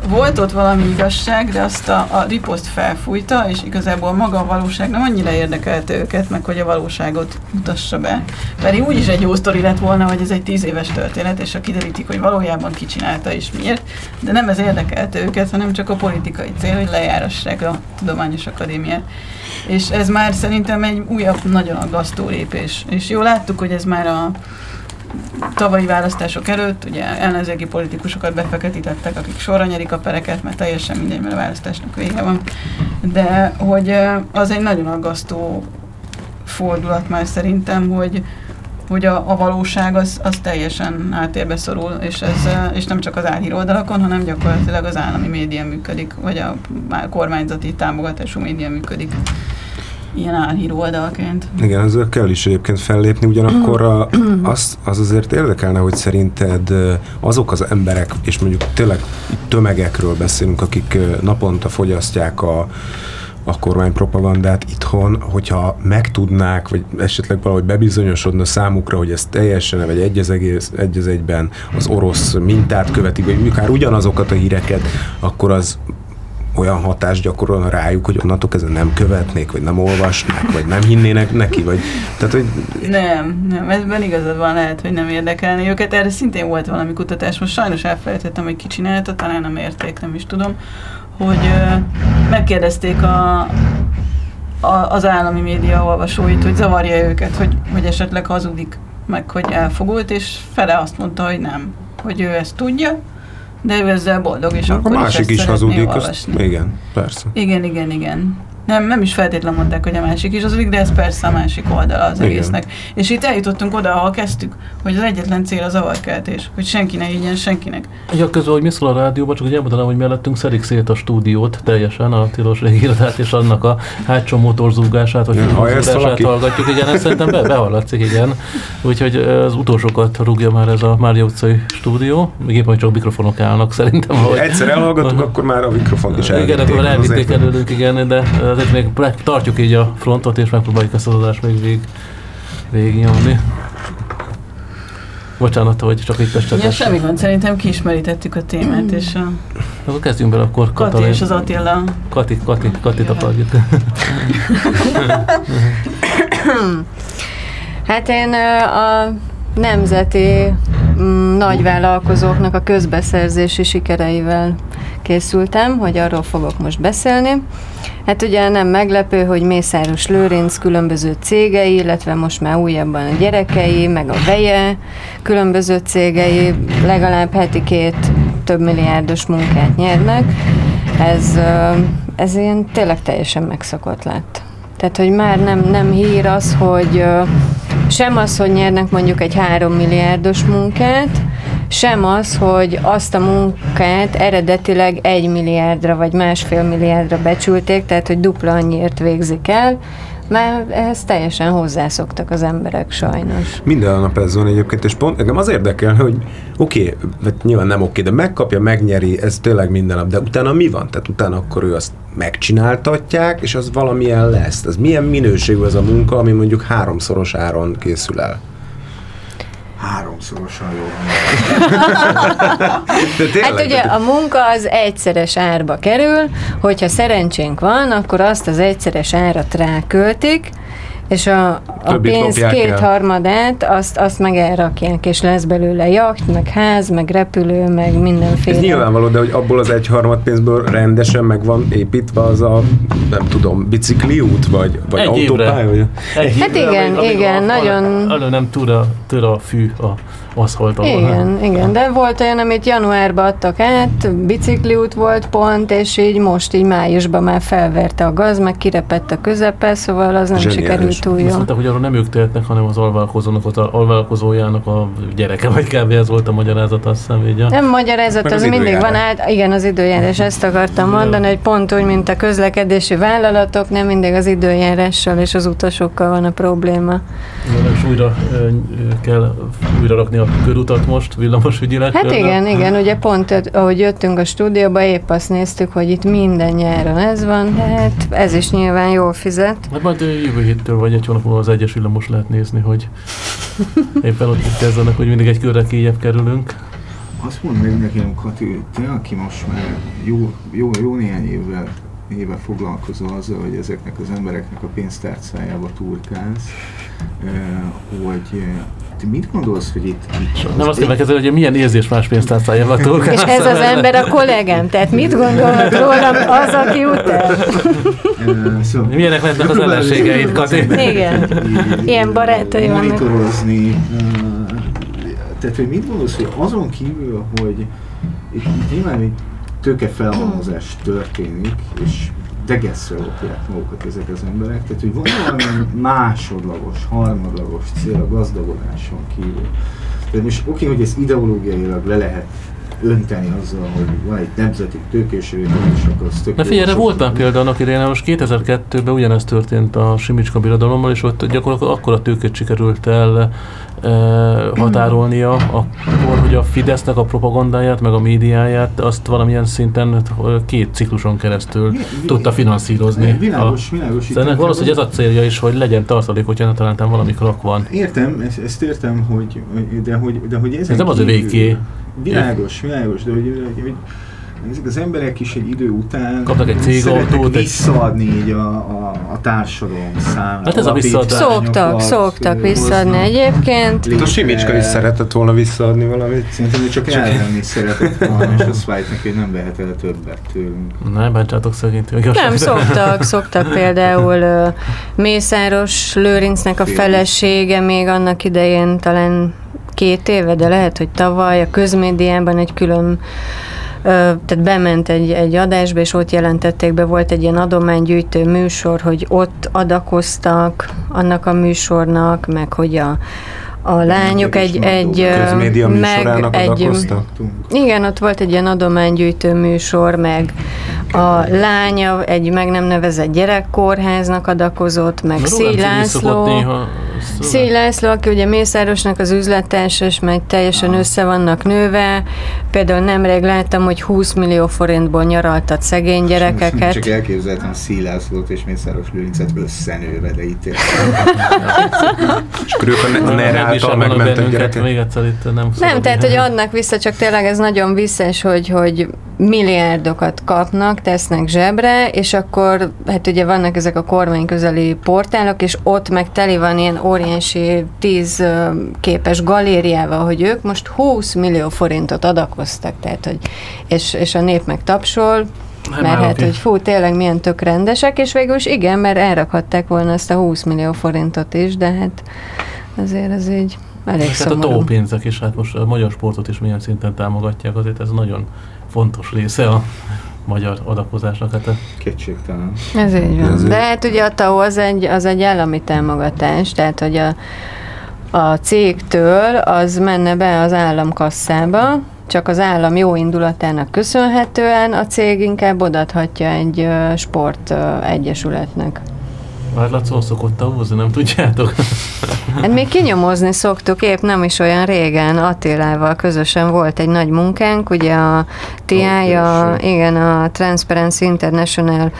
volt ott valami igazság, de azt a, a riposzt felfújta, és igazából maga a valóság nem annyira érdekelte őket, meg hogy a valóságot mutassa be. Pedig úgyis egy jó sztori lett volna, hogy ez egy tíz éves történet, és a kiderítik, hogy valójában ki csinálta és miért, de nem ez érdekelte őket, hanem csak a politikai cél, hogy lejárassák a Tudományos Akadémiát. És ez már szerintem egy újabb, nagyon aggasztó lépés. És jól láttuk, hogy ez már a tavalyi választások előtt ugye ellenzéki politikusokat befeketítettek, akik sorra nyerik a pereket, mert teljesen mindegy, mert a választásnak vége van. De hogy az egy nagyon aggasztó fordulat már szerintem, hogy, hogy a, a valóság az, az teljesen átérbe szorul, és, ez, és nem csak az álhír oldalakon, hanem gyakorlatilag az állami média működik, vagy a kormányzati támogatású média működik ilyen álhíró oldalként. Igen, ezzel kell is egyébként fellépni, ugyanakkor a, *clears throat* az, az azért érdekelne, hogy szerinted azok az emberek, és mondjuk tényleg tömegekről beszélünk, akik naponta fogyasztják a, a kormánypropagandát itthon, hogyha megtudnák, vagy esetleg valahogy bebizonyosodna számukra, hogy ez teljesen, vagy egy az, egész, egy az egyben az orosz mintát követik, vagy akár ugyanazokat a híreket, akkor az olyan hatást gyakorolna rájuk, hogy onnantól kezdve nem követnék, vagy nem olvasnák, vagy nem hinnének neki, vagy... Tehát, hogy... Nem, nem, ebben igazad van, lehet, hogy nem érdekelni őket. Erre szintén volt valami kutatás, most sajnos elfelejtettem, hogy ki csinálta, talán nem érték, nem is tudom, hogy ö, megkérdezték a, a, az állami média olvasóit, hogy zavarja őket, hogy, hogy esetleg hazudik, meg hogy elfogult, és fele azt mondta, hogy nem, hogy ő ezt tudja, de ő ezzel boldog, és akkor A másik is, is hazudik, azt, igen, persze. Igen, igen, igen. Nem, nem is feltétlen mondták, hogy a másik is az, de ez persze a másik oldala az Igen. egésznek. És itt eljutottunk oda, ahol kezdtük, hogy az egyetlen cél a zavarkeltés, hogy senki ne ígyen senkinek. Ja, közben, hogy mi szól a rádióban, csak hogy elmondanám, hogy mellettünk szedik szét a stúdiót teljesen, a tilos régiratát és annak a hátsó motorzúgását, vagy motorzúgását hallgatjuk. Igen, ezt szerintem be, behallatszik, igen. Úgyhogy az utolsókat rúgja már ez a Mária utcai stúdió. Még éppen, hogy csak mikrofonok állnak szerintem. Ahogy... Egyszer elhallgattuk, akkor már a mikrofont is elvitték. Igen, akkor elvitték előlünk, igen, de azért még tartjuk így a frontot, és megpróbáljuk ezt az adást még vég, végignyomni. Bocsánat, hogy csak itt testet. Ja, semmi gond, szerintem kiismerítettük a témát, és a... Akkor kezdjünk bele akkor Kati Katalin. és az Attila. Kati, Kati, Kati tapadjuk. *laughs* hát én a nemzeti mm, nagyvállalkozóknak a közbeszerzési sikereivel készültem, hogy arról fogok most beszélni. Hát ugye nem meglepő, hogy Mészáros Lőrinc különböző cégei, illetve most már újabban a gyerekei, meg a veje különböző cégei legalább heti két több milliárdos munkát nyernek. Ez, ez ilyen tényleg teljesen megszokott lett. Tehát, hogy már nem, nem hír az, hogy sem az, hogy nyernek mondjuk egy három milliárdos munkát, sem az, hogy azt a munkát eredetileg egy milliárdra vagy másfél milliárdra becsülték, tehát hogy dupla annyiért végzik el, mert ehhez teljesen hozzászoktak az emberek sajnos. Minden nap ez van egyébként, és pont engem az érdekel, hogy oké, okay, nyilván nem oké, okay, de megkapja, megnyeri, ez tényleg minden nap, de utána mi van? Tehát utána akkor ő azt megcsináltatják, és az valamilyen lesz. Ez milyen minőségű ez a munka, ami mondjuk háromszoros áron készül el? Háromszorosan jó. hát ugye a munka az egyszeres árba kerül, hogyha szerencsénk van, akkor azt az egyszeres árat ráköltik, és a, a pénz kétharmadát azt, azt meg elrakják, és lesz belőle jacht, meg ház, meg repülő, meg mindenféle. Ez nyilvánvaló, de hogy abból az egyharmad pénzből rendesen meg van építve az a, nem tudom, bicikliút, vagy, vagy Egy évre. autópálya? Vagy... Egy Hát évre, igen, amíg- amíg igen, a- nagyon- Elő nem tör a, tör a fű a aszfalton. Igen, igen, de volt olyan, amit januárban adtak át, bicikliút volt pont, és így most így májusban már felverte a gaz, meg kirepett a közepe, szóval az nem Zseniális. sikerült túl Azt jól. mondták, hogy arról nem ők tehetnek, hanem az alvállalkozónak, az alvállalkozójának a gyereke, vagy kb. ez volt a magyarázat, azt hiszem így. a- Nem magyarázat, az, az mindig van át, igen, az időjárás, ezt akartam mondani, hogy pont úgy, mint a közlekedési vállalatok, nem mindig az időjárással és az utasokkal van a probléma. Igen, És újra kell újra rakni a körutat most, villamos ügyileg. Hát igen, igen, ugye pont, ahogy jöttünk a stúdióba, épp azt néztük, hogy itt minden nyáron ez van, hát ez is nyilván jól fizet. Hát majd jövő héttől vagy egy hónap múlva az egyes villamos lehet nézni, hogy éppen ott kezdenek, hogy mindig egy körre kijebb kerülünk. Azt mondd meg nekem, Kati, te, aki most már jó, jó, jó néhány évvel éve foglalkozol azzal, hogy ezeknek az embereknek a pénztárcájába turkálsz, eh, hogy te mit gondolsz, hogy itt... itt Nem azt megkezdeni, hogy milyen érzés más pénztárcájával túl. És ez az ember a kollégám, tehát mit gondolhat rólam az, aki utal? Eh, szóval, Milyenek lehetnek az ellenségeid, Kati? Igen. Ilyen barátai vannak. Monitorozni. eh, Tehát, hogy mit gondolsz, hogy azon kívül, hogy itt, itt nyilván egy tőkefelhalmozás történik, és degeszre lopják magukat ezek az emberek, tehát hogy van valami másodlagos, harmadlagos cél a gazdagodáson kívül. Tehát most oké, hogy ezt ideológiailag le lehet önteni azzal, hogy van egy nemzeti tőkésőjük, és akkor az tök Na figyelj, erre volt akkor- már példa annak idején, most 2002-ben ugyanezt történt a Simicska birodalommal, és ott gyakorlatilag akkora tőkét sikerült el e, határolnia, akkor, hogy a Fidesznek a propagandáját, meg a médiáját, azt valamilyen szinten ö, két cikluson keresztül vi- tudta finanszírozni. Világos, világos. Itt Szóval ennek valószínűleg ez a célja is, hogy legyen tartalék, hogyha talán valamikor rak van. Értem, ezt, ezt értem, hogy, de hogy, de hogy ezen Ez nem az övéké. Világos, világos, de hogy, hogy, hogy ezek az emberek is egy idő után Kapnak egy cégautót, visszaadni így a, a, a társadalom számára. Hát ez a visszaadás. Szoktak, szoktak visszaadni egyébként. Hát a Simicska is szeretett volna visszaadni valamit. Szerintem ő csak elvenni szeretett volna, *laughs* és azt vált neki, hogy nem vehet el többet tőlünk. Nem bántsátok szegényt. Nem, szoktak, szoktak *laughs* például Mészáros Lőrincnek a felesége még annak idején talán két éve, de lehet, hogy tavaly a közmédiában egy külön tehát bement egy, egy adásba, és ott jelentették be, volt egy ilyen adománygyűjtő műsor, hogy ott adakoztak annak a műsornak, meg hogy a, a lányok egy, egy Közmédia meg műsorának egy, igen, ott volt egy ilyen adománygyűjtő műsor, meg a lánya egy meg nem nevezett gyerekkórháznak adakozott, meg Szély László. Szély László, aki ugye Mészárosnak az üzlettársa, és meg teljesen össze vannak nőve. Például nemrég láttam, hogy 20 millió forintból nyaraltat szegény Csak gyerekeket. elképzeltem Szílászlót és Mészáros Lőrincet összenőve, de itt *laughs* És akkor ők a, a NER által megmentett gyerekek. Még egyszer itt nem Nem, tehát, hogy adnak vissza, csak tényleg ez nagyon visszás, hogy, hogy milliárdokat kapnak, tesznek zsebre, és akkor, hát ugye vannak ezek a kormány közeli portálok, és ott meg teli van ilyen óriási tíz képes galériával, hogy ők most 20 millió forintot adakoztak, tehát, hogy, és, és a nép meg tapsol, Nem mert állok hát, hogy fú, tényleg milyen tök rendesek, és végül is igen, mert elrakhatták volna ezt a 20 millió forintot is, de hát azért ez így elég Tehát a szomorú. tópénzek is, hát most a magyar sportot is milyen szinten támogatják, azért ez nagyon fontos része a magyar adakozásnak. Hát kétségtelen. Ez így van. Ezért- De hát ugye a TAO az egy, az egy állami támogatás, tehát hogy a, a cégtől az menne be az államkasszába, csak az állam jó indulatának köszönhetően a cég inkább odaadhatja egy sport egyesületnek. Már Laco szokott tavózni, nem tudjátok? Hát még kinyomozni szoktuk, épp nem is olyan régen Attilával közösen volt egy nagy munkánk, ugye a TI, a, igen, a Transparency International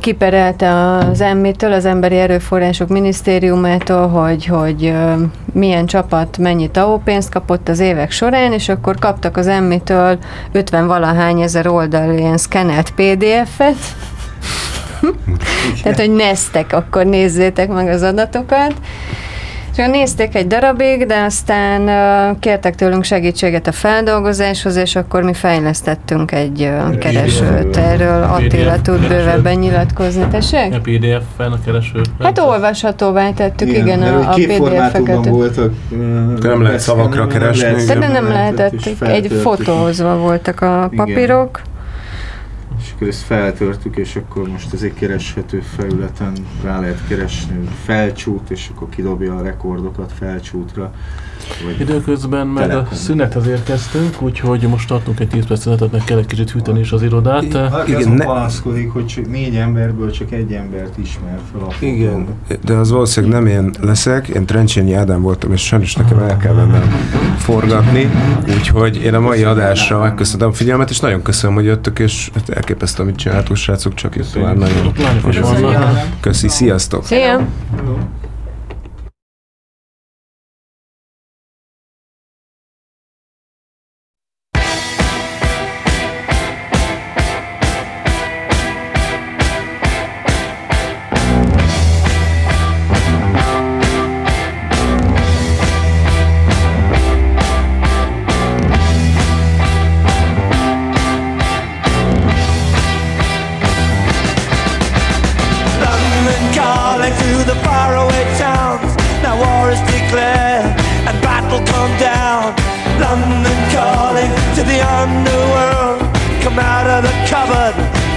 kiperelte az emmitől, az Emberi Erőforrások Minisztériumától, hogy, hogy milyen csapat mennyi TAO pénzt kapott az évek során, és akkor kaptak az emmitől 50 valahány ezer oldal ilyen szkenelt PDF-et, Tehát, hogy neztek, akkor nézzétek meg az adatokat. És akkor nézték egy darabig, de aztán uh, kértek tőlünk segítséget a feldolgozáshoz, és akkor mi fejlesztettünk egy uh, keresőt. Erről Attila tud bővebben nyilatkozni. Tessék? A PDF-en a kereső. Hát olvashatóvá tettük, igen, igen a, a PDF-eket. voltak. Nem lehet szavakra keresni, De igen. nem lehetett, egy fotózva voltak a papírok. És akkor ezt feltörtük, és akkor most ez egy kereshető felületen rá lehet keresni felcsút, és akkor kidobja a rekordokat felcsútra. Időközben meg a Telekom. szünethez érkeztünk, úgyhogy most tartunk egy 10 perc szünetet, meg kell egy kicsit hűteni is az irodát. Valaki Igen, azon ne- panaszkodik, hogy csak négy emberből csak egy embert ismer fel a fotón. Igen, de az valószínűleg nem én leszek, én Trencsényi Ádám voltam, és sajnos nekem el kell mennem forgatni, úgyhogy én a mai adásra megköszönöm a figyelmet, és nagyon köszönöm, hogy jöttök, és hát elképesztő, amit csináltok, srácok, csak jött tovább nagyon. Vannak. Köszi, sziasztok! Szia!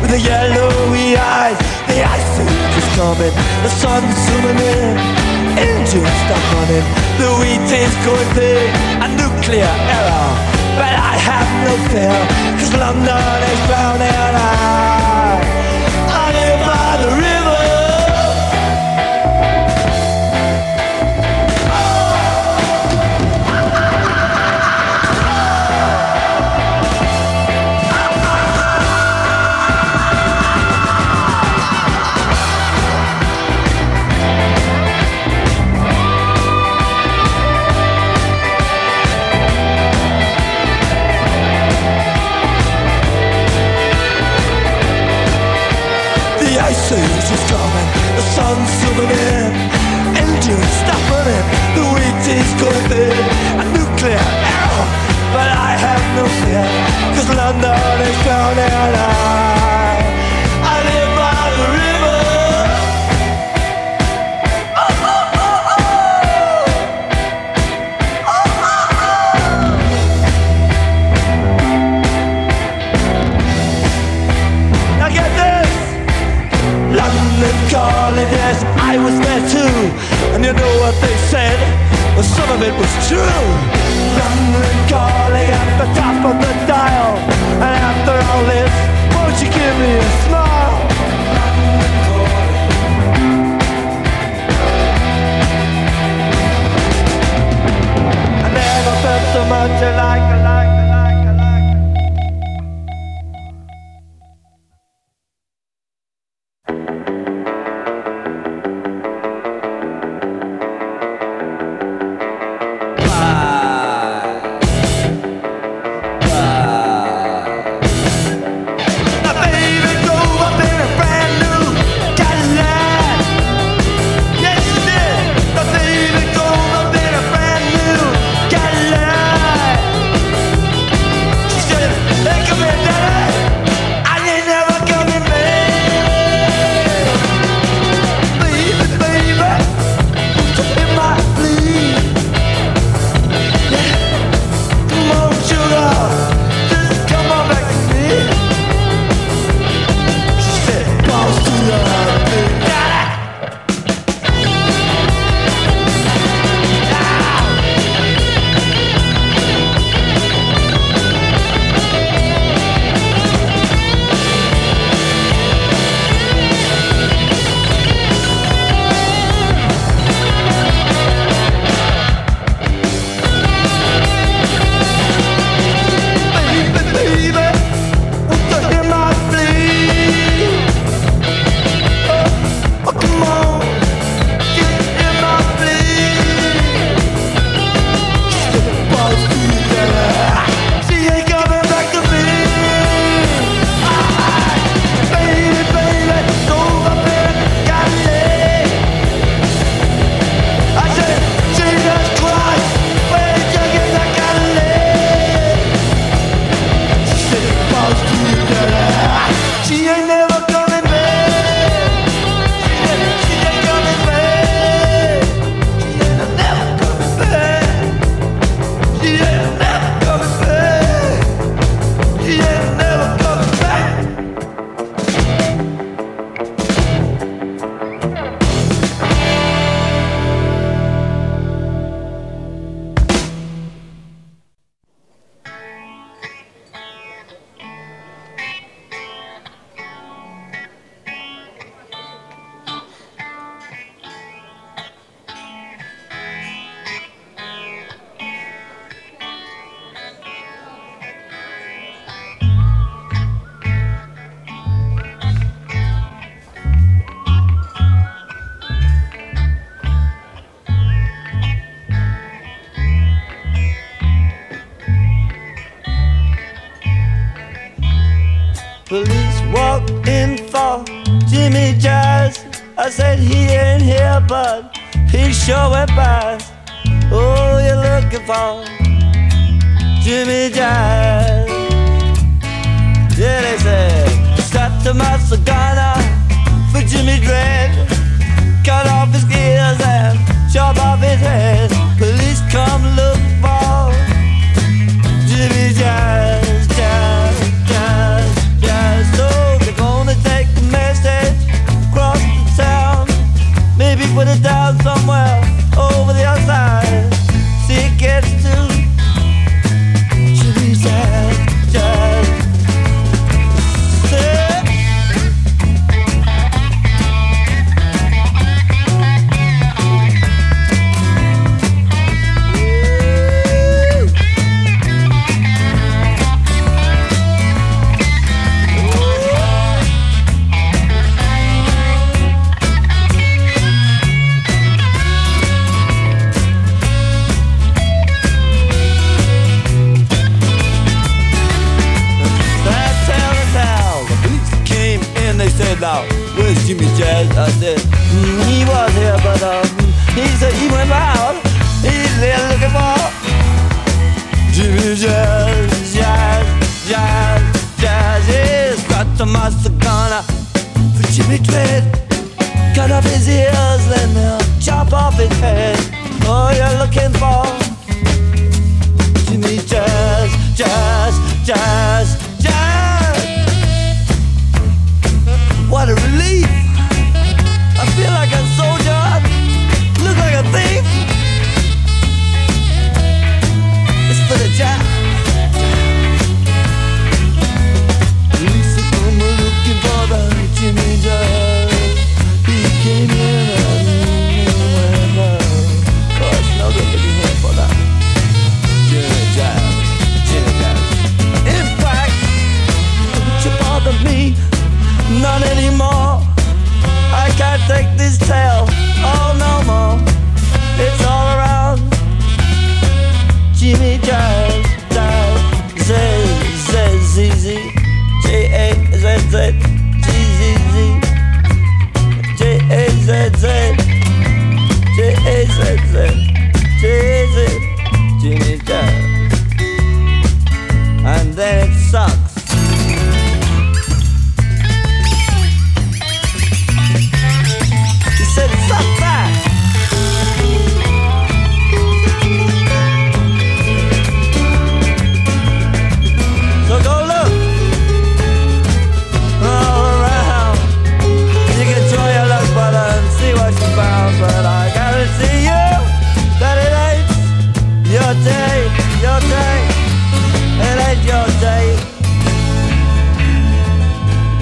with the yellowy eyes. The ice age is coming, the sun's zooming in. Engines stop running, the wheat is going big, a nuclear error. But I have no fear, cause London is drowning. I, zooming in. Engines stop running, the wheat is going. A nuclear error, but I have no fear, cause London is drowning. I,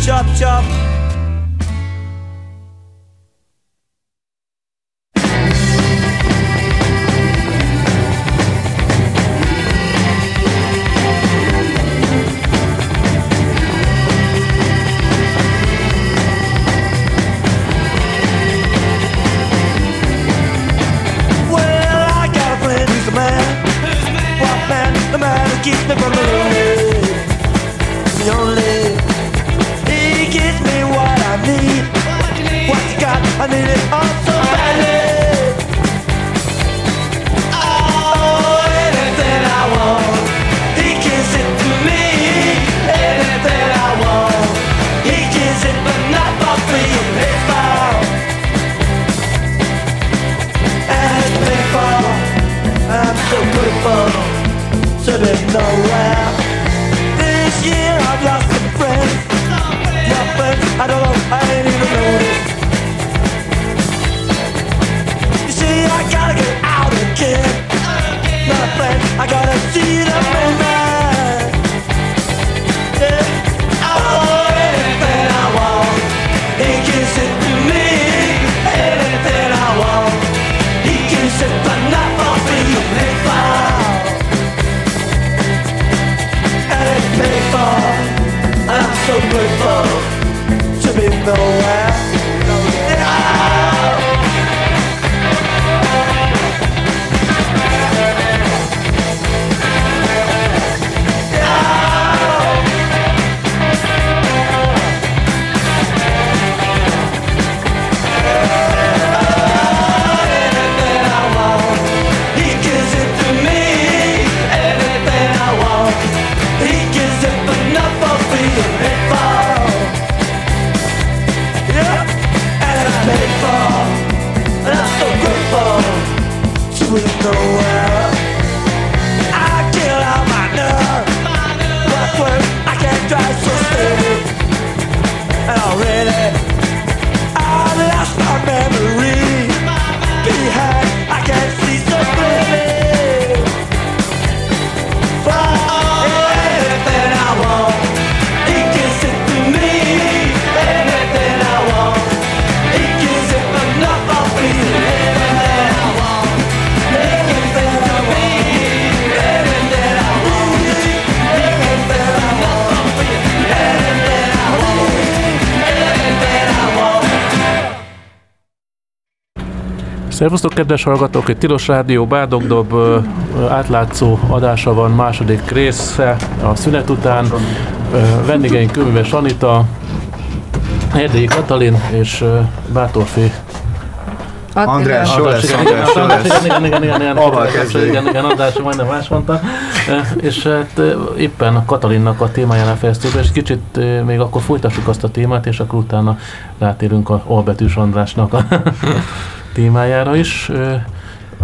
Chop, chop. Szervusztok, kedves hallgatók! Egy Tilos Rádió Bádogdob átlátszó adása van, második része a szünet után. Vendégeink Kőműves Anita, Erdélyi Katalin és Bátorfi. András, jó lesz, igen, András, jó igen, lesz. igen, igen, igen, igen, igen, igen, igen, András, majdnem más mondta. És hát éppen a Katalinnak a témájánál fejeztük be, és kicsit még akkor folytassuk azt a témát, és akkor utána rátérünk a Albetűs Andrásnak a témájára is.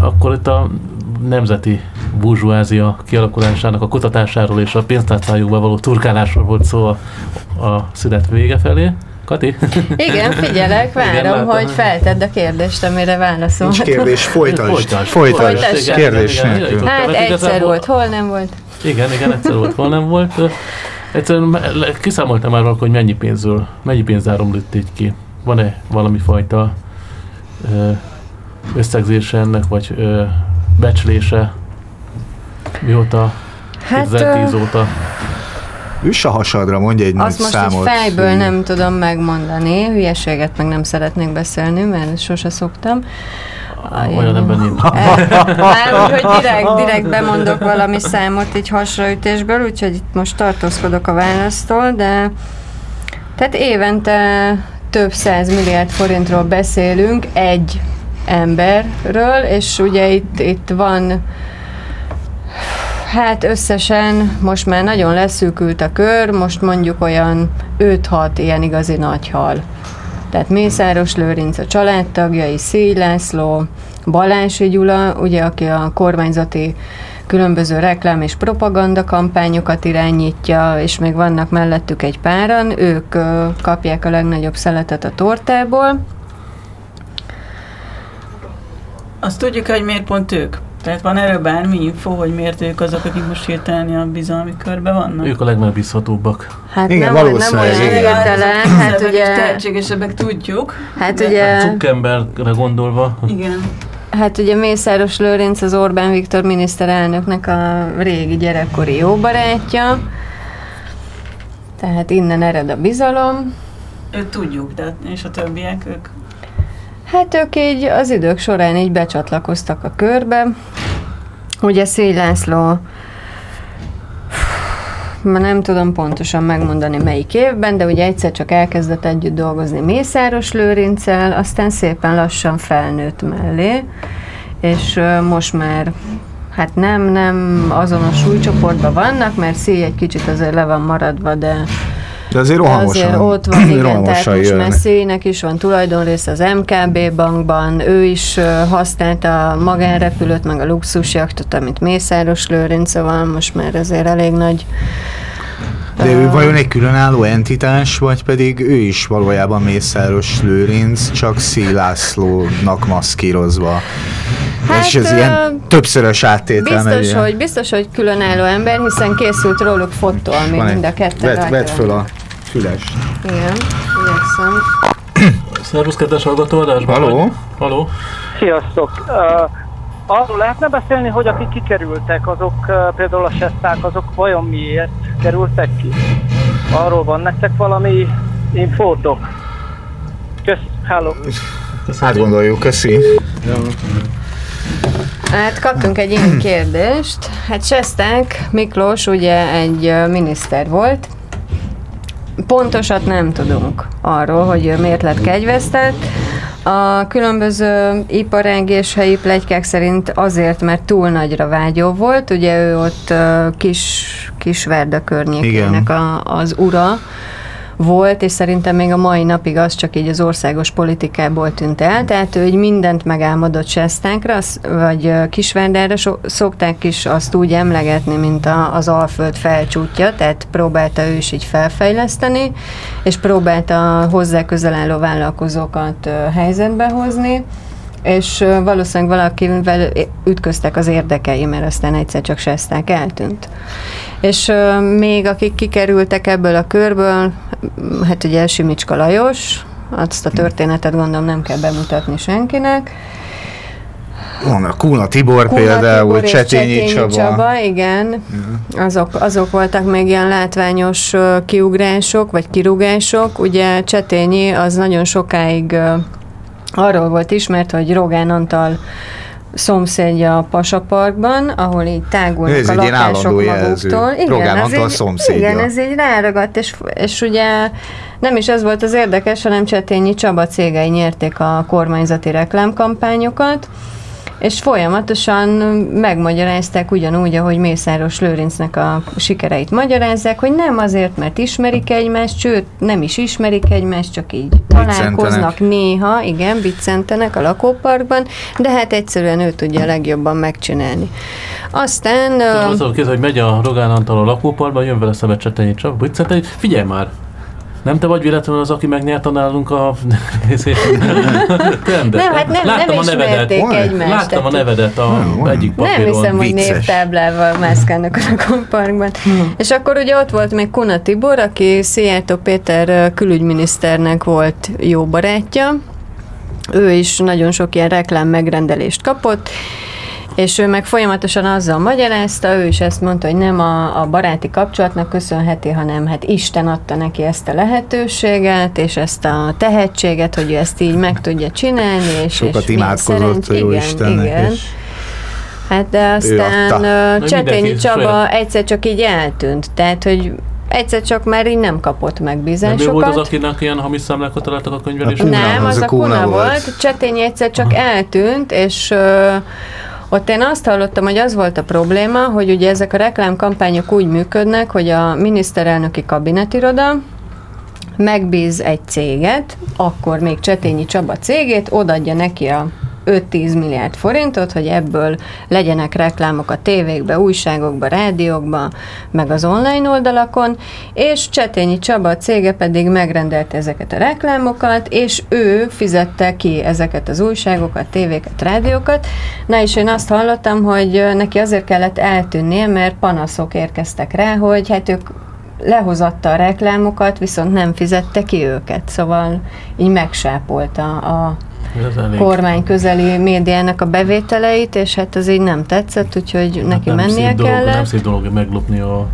Akkor itt a nemzeti burzsúázia kialakulásának a kutatásáról és a pénztárcájukba való turkálásról volt szó a, a szünet vége felé. Kati? Igen, figyelek, várom, Igen, hogy feltedd a kérdést, amire válaszol. Nincs kérdés, folytasd. Folytasd. Folytasd. Folytasd. Kérdés Igen, nélkül. igen. Hát egyszer igazából- volt, hol nem volt? Igen, igen, egyszer volt, hol nem volt. Egyszerűen kiszámoltam már valakor, hogy mennyi pénzről, mennyi pénz romlott így ki. Van-e valami fajta összegzése ennek, vagy ö, becslése, mióta, Hát 2010 ö, óta? Üss a hasadra, mondj egy nagy azt most számot. így fejből nem tudom megmondani, hülyeséget meg nem szeretnék beszélni, mert sose szoktam. Olyan ember nincs. *laughs* Már úgy, hogy direkt, direkt bemondok valami számot így hasraütésből, úgyhogy itt most tartózkodok a választól, de tehát évente több száz milliárd forintról beszélünk egy emberről, és ugye itt, itt van Hát összesen most már nagyon leszűkült a kör, most mondjuk olyan 5-6 ilyen igazi nagy hal. Tehát Mészáros Lőrinc a családtagjai, Szíj László, Balási Gyula, ugye, aki a kormányzati különböző reklám és propaganda kampányokat irányítja, és még vannak mellettük egy páran, ők kapják a legnagyobb szeletet a tortából. Azt tudjuk, hogy miért pont ők? Tehát van erről bármi info, hogy miért ők azok, akik most hirtelen a bizalmi körbe vannak? Ők a legmegbízhatóbbak. Hát Igen, nem, nem valószínűleg, olyan igen. hirtelen, hát ugye, tehetségesebbek tudjuk. hát de- ugye, Zuckerbergre gondolva, Igen. Hát ugye Mészáros Lőrinc az Orbán Viktor miniszterelnöknek a régi gyerekkori jó barátja, tehát innen ered a bizalom. Őt tudjuk, de és a többiek, ők Hát ők így az idők során így becsatlakoztak a körbe. Ugye Szély László, már nem tudom pontosan megmondani melyik évben, de ugye egyszer csak elkezdett együtt dolgozni Mészáros Lőrinccel, aztán szépen lassan felnőtt mellé, és most már hát nem, nem azonos súlycsoportban vannak, mert Szély egy kicsit azért le van maradva, de De azért rohamosan, azért ott van, *clears throat* igen, tehát most. Messzének is van tulajdonrész az MKB bankban, ő is használta a magánrepülőt, meg a luxusjaktot, amit Mészáros Lőrinc, szóval most már azért elég nagy De ő vajon egy különálló entitás, vagy pedig ő is valójában Mészáros Lőrinc, csak Szí Lászlónak maszkírozva? Hát, és ez ilyen többszörös áttétel. Biztos, hogy, biztos, hogy különálló ember, hiszen készült róluk fotó, ami mind a Vedd, rajta vedd van. föl a fülest. Igen, igyekszem. Szervusz, kedves hallgató, adásban Haló? vagy? Haló? Sziasztok! Uh, arról lehetne beszélni, hogy akik kikerültek, azok uh, például a sesták, azok vajon miért kerültek ki? Arról van nektek valami infótok? Kösz, hello! Hát gondoljuk, köszi. Hát kaptunk egy ilyen kérdést. Hát Sesták Miklós ugye egy miniszter volt. Pontosat nem tudunk arról, hogy ő miért lett kegyvesztett. A különböző iparág és helyi plegykák szerint azért, mert túl nagyra vágyó volt. Ugye ő ott kis, Kisverda környékének a, az ura volt, és szerintem még a mai napig az csak így az országos politikából tűnt el, tehát ő így mindent megálmodott Sestánkra, vagy Kisvárdára szokták is azt úgy emlegetni, mint a, az Alföld felcsútja, tehát próbálta ő is így felfejleszteni, és próbálta hozzá közel álló vállalkozókat helyzetbe hozni, és valószínűleg valakivel ütköztek az érdekei, mert aztán egyszer csak Sesták eltűnt. És még akik kikerültek ebből a körből, hát ugye Simicska Lajos, azt a történetet gondolom nem kell bemutatni senkinek. Van a Kuna Tibor Kuna például, Tibor és Csetényi Csaba. Csaba, igen. Azok, azok voltak még ilyen látványos kiugrások, vagy kirúgások. Ugye Csetényi az nagyon sokáig arról volt ismert, hogy Rogán Antal szomszédja a Pasaparkban, ahol így tágulnak Ez a lakások állandó jelző. maguktól. Rogán Antal így- szomszédja. Igen, ez így ráragadt, és, és ugye nem is ez volt az érdekes, hanem Csetényi Csaba cégei nyerték a kormányzati reklámkampányokat, és folyamatosan megmagyarázták ugyanúgy, ahogy Mészáros Lőrincnek a sikereit magyarázzák, hogy nem azért, mert ismerik egymást, sőt, nem is ismerik egymást, csak így találkoznak néha, igen, viccentenek a lakóparkban, de hát egyszerűen ő tudja a legjobban megcsinálni. Aztán... a kéz, hogy megy a Rogán Antal a lakóparkba, jön vele szembe Csetenyi Csaba, Biccentegy, figyelj már! Nem te vagy véletlenül az, aki megnyerte nálunk a részét? nem, Nem, hát nem- Láttam nem a nevedet. egymást. Láttam a nevedet a van. egyik Nem papíron. hiszem, hogy névtáblával mászkálnak a lakóparkban. És akkor ugye ott volt még Kuna Tibor, aki Szijjártó Péter külügyminiszternek volt jó barátja. Ő is nagyon sok ilyen reklám megrendelést kapott, és ő meg folyamatosan azzal magyarázta, ő is ezt mondta, hogy nem a, a baráti kapcsolatnak köszönheti, hanem hát Isten adta neki ezt a lehetőséget, és ezt a tehetséget, hogy ő ezt így meg tudja csinálni, és, Sokat és imádkozott a jó igen, Istennek, igen. és Hát de aztán Na, Csetényi Csaba saját. egyszer csak így eltűnt, tehát hogy egyszer csak már így nem kapott Nem ő megbízásokat. volt az, akinek ilyen hamis számlákat találtak a könyvelésben? Nem, Az az, a Kuna volt. volt. Csetényi egyszer csak eltűnt, és ö, ott én azt hallottam, hogy az volt a probléma, hogy ugye ezek a reklámkampányok úgy működnek, hogy a miniszterelnöki kabinetiroda megbíz egy céget, akkor még Csetényi Csaba cégét, odaadja neki a 5-10 milliárd forintot, hogy ebből legyenek reklámok a tévékbe, újságokba, rádiókba, meg az online oldalakon, és Csetényi Csaba cége pedig megrendelte ezeket a reklámokat, és ő fizette ki ezeket az újságokat, tévéket, rádiókat. Na és én azt hallottam, hogy neki azért kellett eltűnnie, mert panaszok érkeztek rá, hogy hát ők lehozatta a reklámokat, viszont nem fizette ki őket, szóval így megsápolta a. kormány közeli médiának a bevételeit, és hát az így nem tetszett, úgyhogy Hát neki nem mennie dolog, kellett. Nem szép dolog meglopni a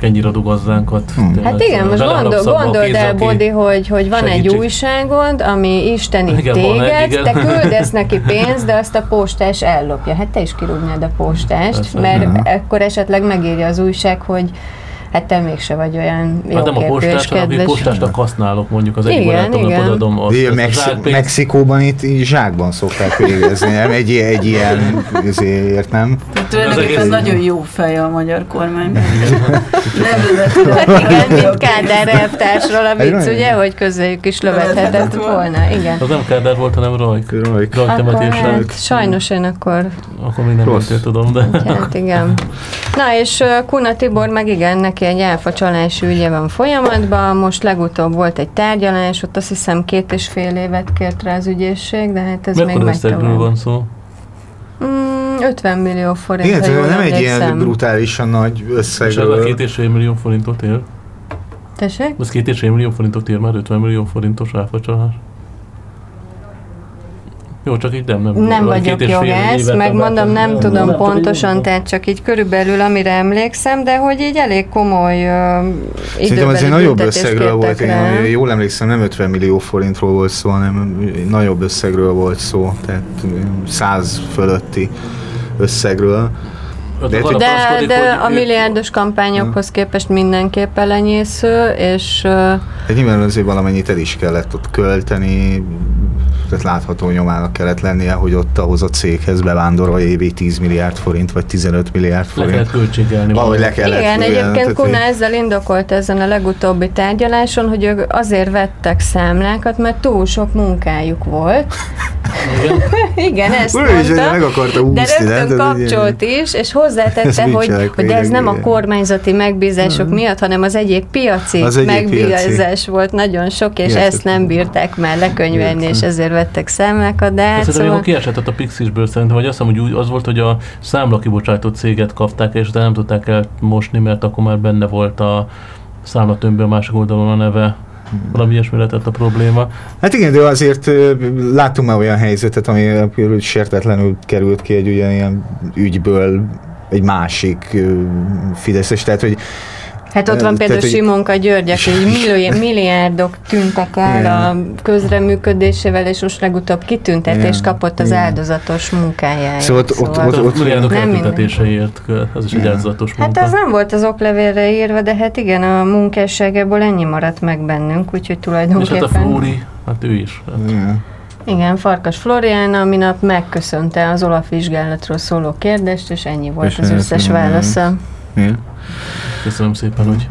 kenyéradó gazdánkat. Tényleg, Hát igen, most gondol, gondold el, Bodi, hogy, hogy van egy segítség. újságod, ami istenít Igen, téged, egy, igen. te küldesz *laughs* neki pénzt, de azt a postás ellopja. Hát te is kirúgnád a postást, Persze. mert Mhm. akkor esetleg megírja az újság, hogy hát te mégse vagy olyan Hát nem a postás, hanem postásnak használok mondjuk az egyik Igen, igen. odaadom azt, a Mexi-. Mexikóban itt zsákban szokták végezni, nem? Egy, egy ilyen, ezért nem? Tehát tulajdonképpen egész- nagyon jó fej a magyar kormány. *laughs* Nem Hát igen, mint Kádár elvtársról a vicc, nagyon ugye, hogy közéjük is lövethetett volna. Igen. Az nem Kádár volt, hanem Rajk. Rajk. Rajk temetésre. hát, sajnos én akkor, Akkor még nem tudom, de... hát igen. Na és Kuna Tibor meg igen, neki egy áfa csalási ügye van folyamatban, most legutóbb volt egy tárgyalás, ott azt hiszem két és fél évet kért rá az ügyészség, de hát ez még Mekkora megy tovább. van szó? Mm, 50 millió forint, Igen, jól nem egy ilyen brutálisan nagy És ez a két és fél millió forintot ér? Tessék? Az két és fél millió forintot ér már 50 millió forintos áfacsalás. Jó, csak így nem, nem. Nem vagy vagyok jogász, évet megmondom, nem- nem nem- tudom nem- pontosan, tehát csak így körülbelül amire emlékszem, de hogy így elég komoly uh, Szerintem időbeli ez egy nagyobb összegről volt, rá. én jól emlékszem, nem 50 millió forintról volt szó, hanem nagyobb összegről volt szó, tehát 100 fölötti összegről. De- De, de hogy a milliárdos kampányokhoz képest mindenképp elenyésző, és uh, Hát nyilván azért valamennyit el is kellett ott költeni, tehát látható nyomának kellett lennie, hogy ott ahhoz a céghez bevándorol évi 10 milliárd forint, vagy 15 milliárd Le kellett forint. költségelni. Valahogy le kellett. igen, igen, egyébként tehát, Kuna hogy- ezzel indokolt ezen a legutóbbi tárgyaláson, hogy ők azért vettek számlákat, mert túl sok munkájuk volt. Igen. *laughs* igen, ezt Ura, mondta. meg akarta De úszni, nem? rögtön kapcsolt is, és Ez hozzátette, hogy, hogy ez nem a kormányzati megbízások miatt, hanem az egyéb piaci Az egyéb megbízás volt nagyon sok, és ezt nem bírták már lekönyvelni, és ezért vettek számlákat, de hát Szerintem szóval... kiesett a Pixisből szerintem, vagy azt hiszem, hogy úgy, az volt, hogy a számlakibocsátott céget kapták, és de nem tudták elmosni, mert akkor már benne volt a számlatömbben a másik oldalon a neve. Valami ilyesmi lehetett a probléma. Hát igen, de azért láttunk már olyan helyzetet, ami sértetlenül került ki egy ugyanilyen ügyből egy másik Fideszes, tehát hogy Hát ott van például Simonka Györgyek, hogy millió- *laughs* milliárdok tűntek el a közreműködésével, és most legutóbb kitüntetést Igen. kapott az Igen. áldozatos munkájáért. Szóval ott- ott- ott- ott milliárdok eltüntetéseért, az is egy áldozatos munka. Hát ez nem volt az oklevélre írva, de hát igen, a munkásságából ennyi maradt meg bennünk, úgyhogy És hát a tulajdonképpen... Flóri, hát ő is. Hát. Igen. Igen, Farkas Florián minap megköszönte az Olaf vizsgálatról szóló kérdést, és ennyi volt És az ez összes válasza. Igen. Köszönöm szépen, hogy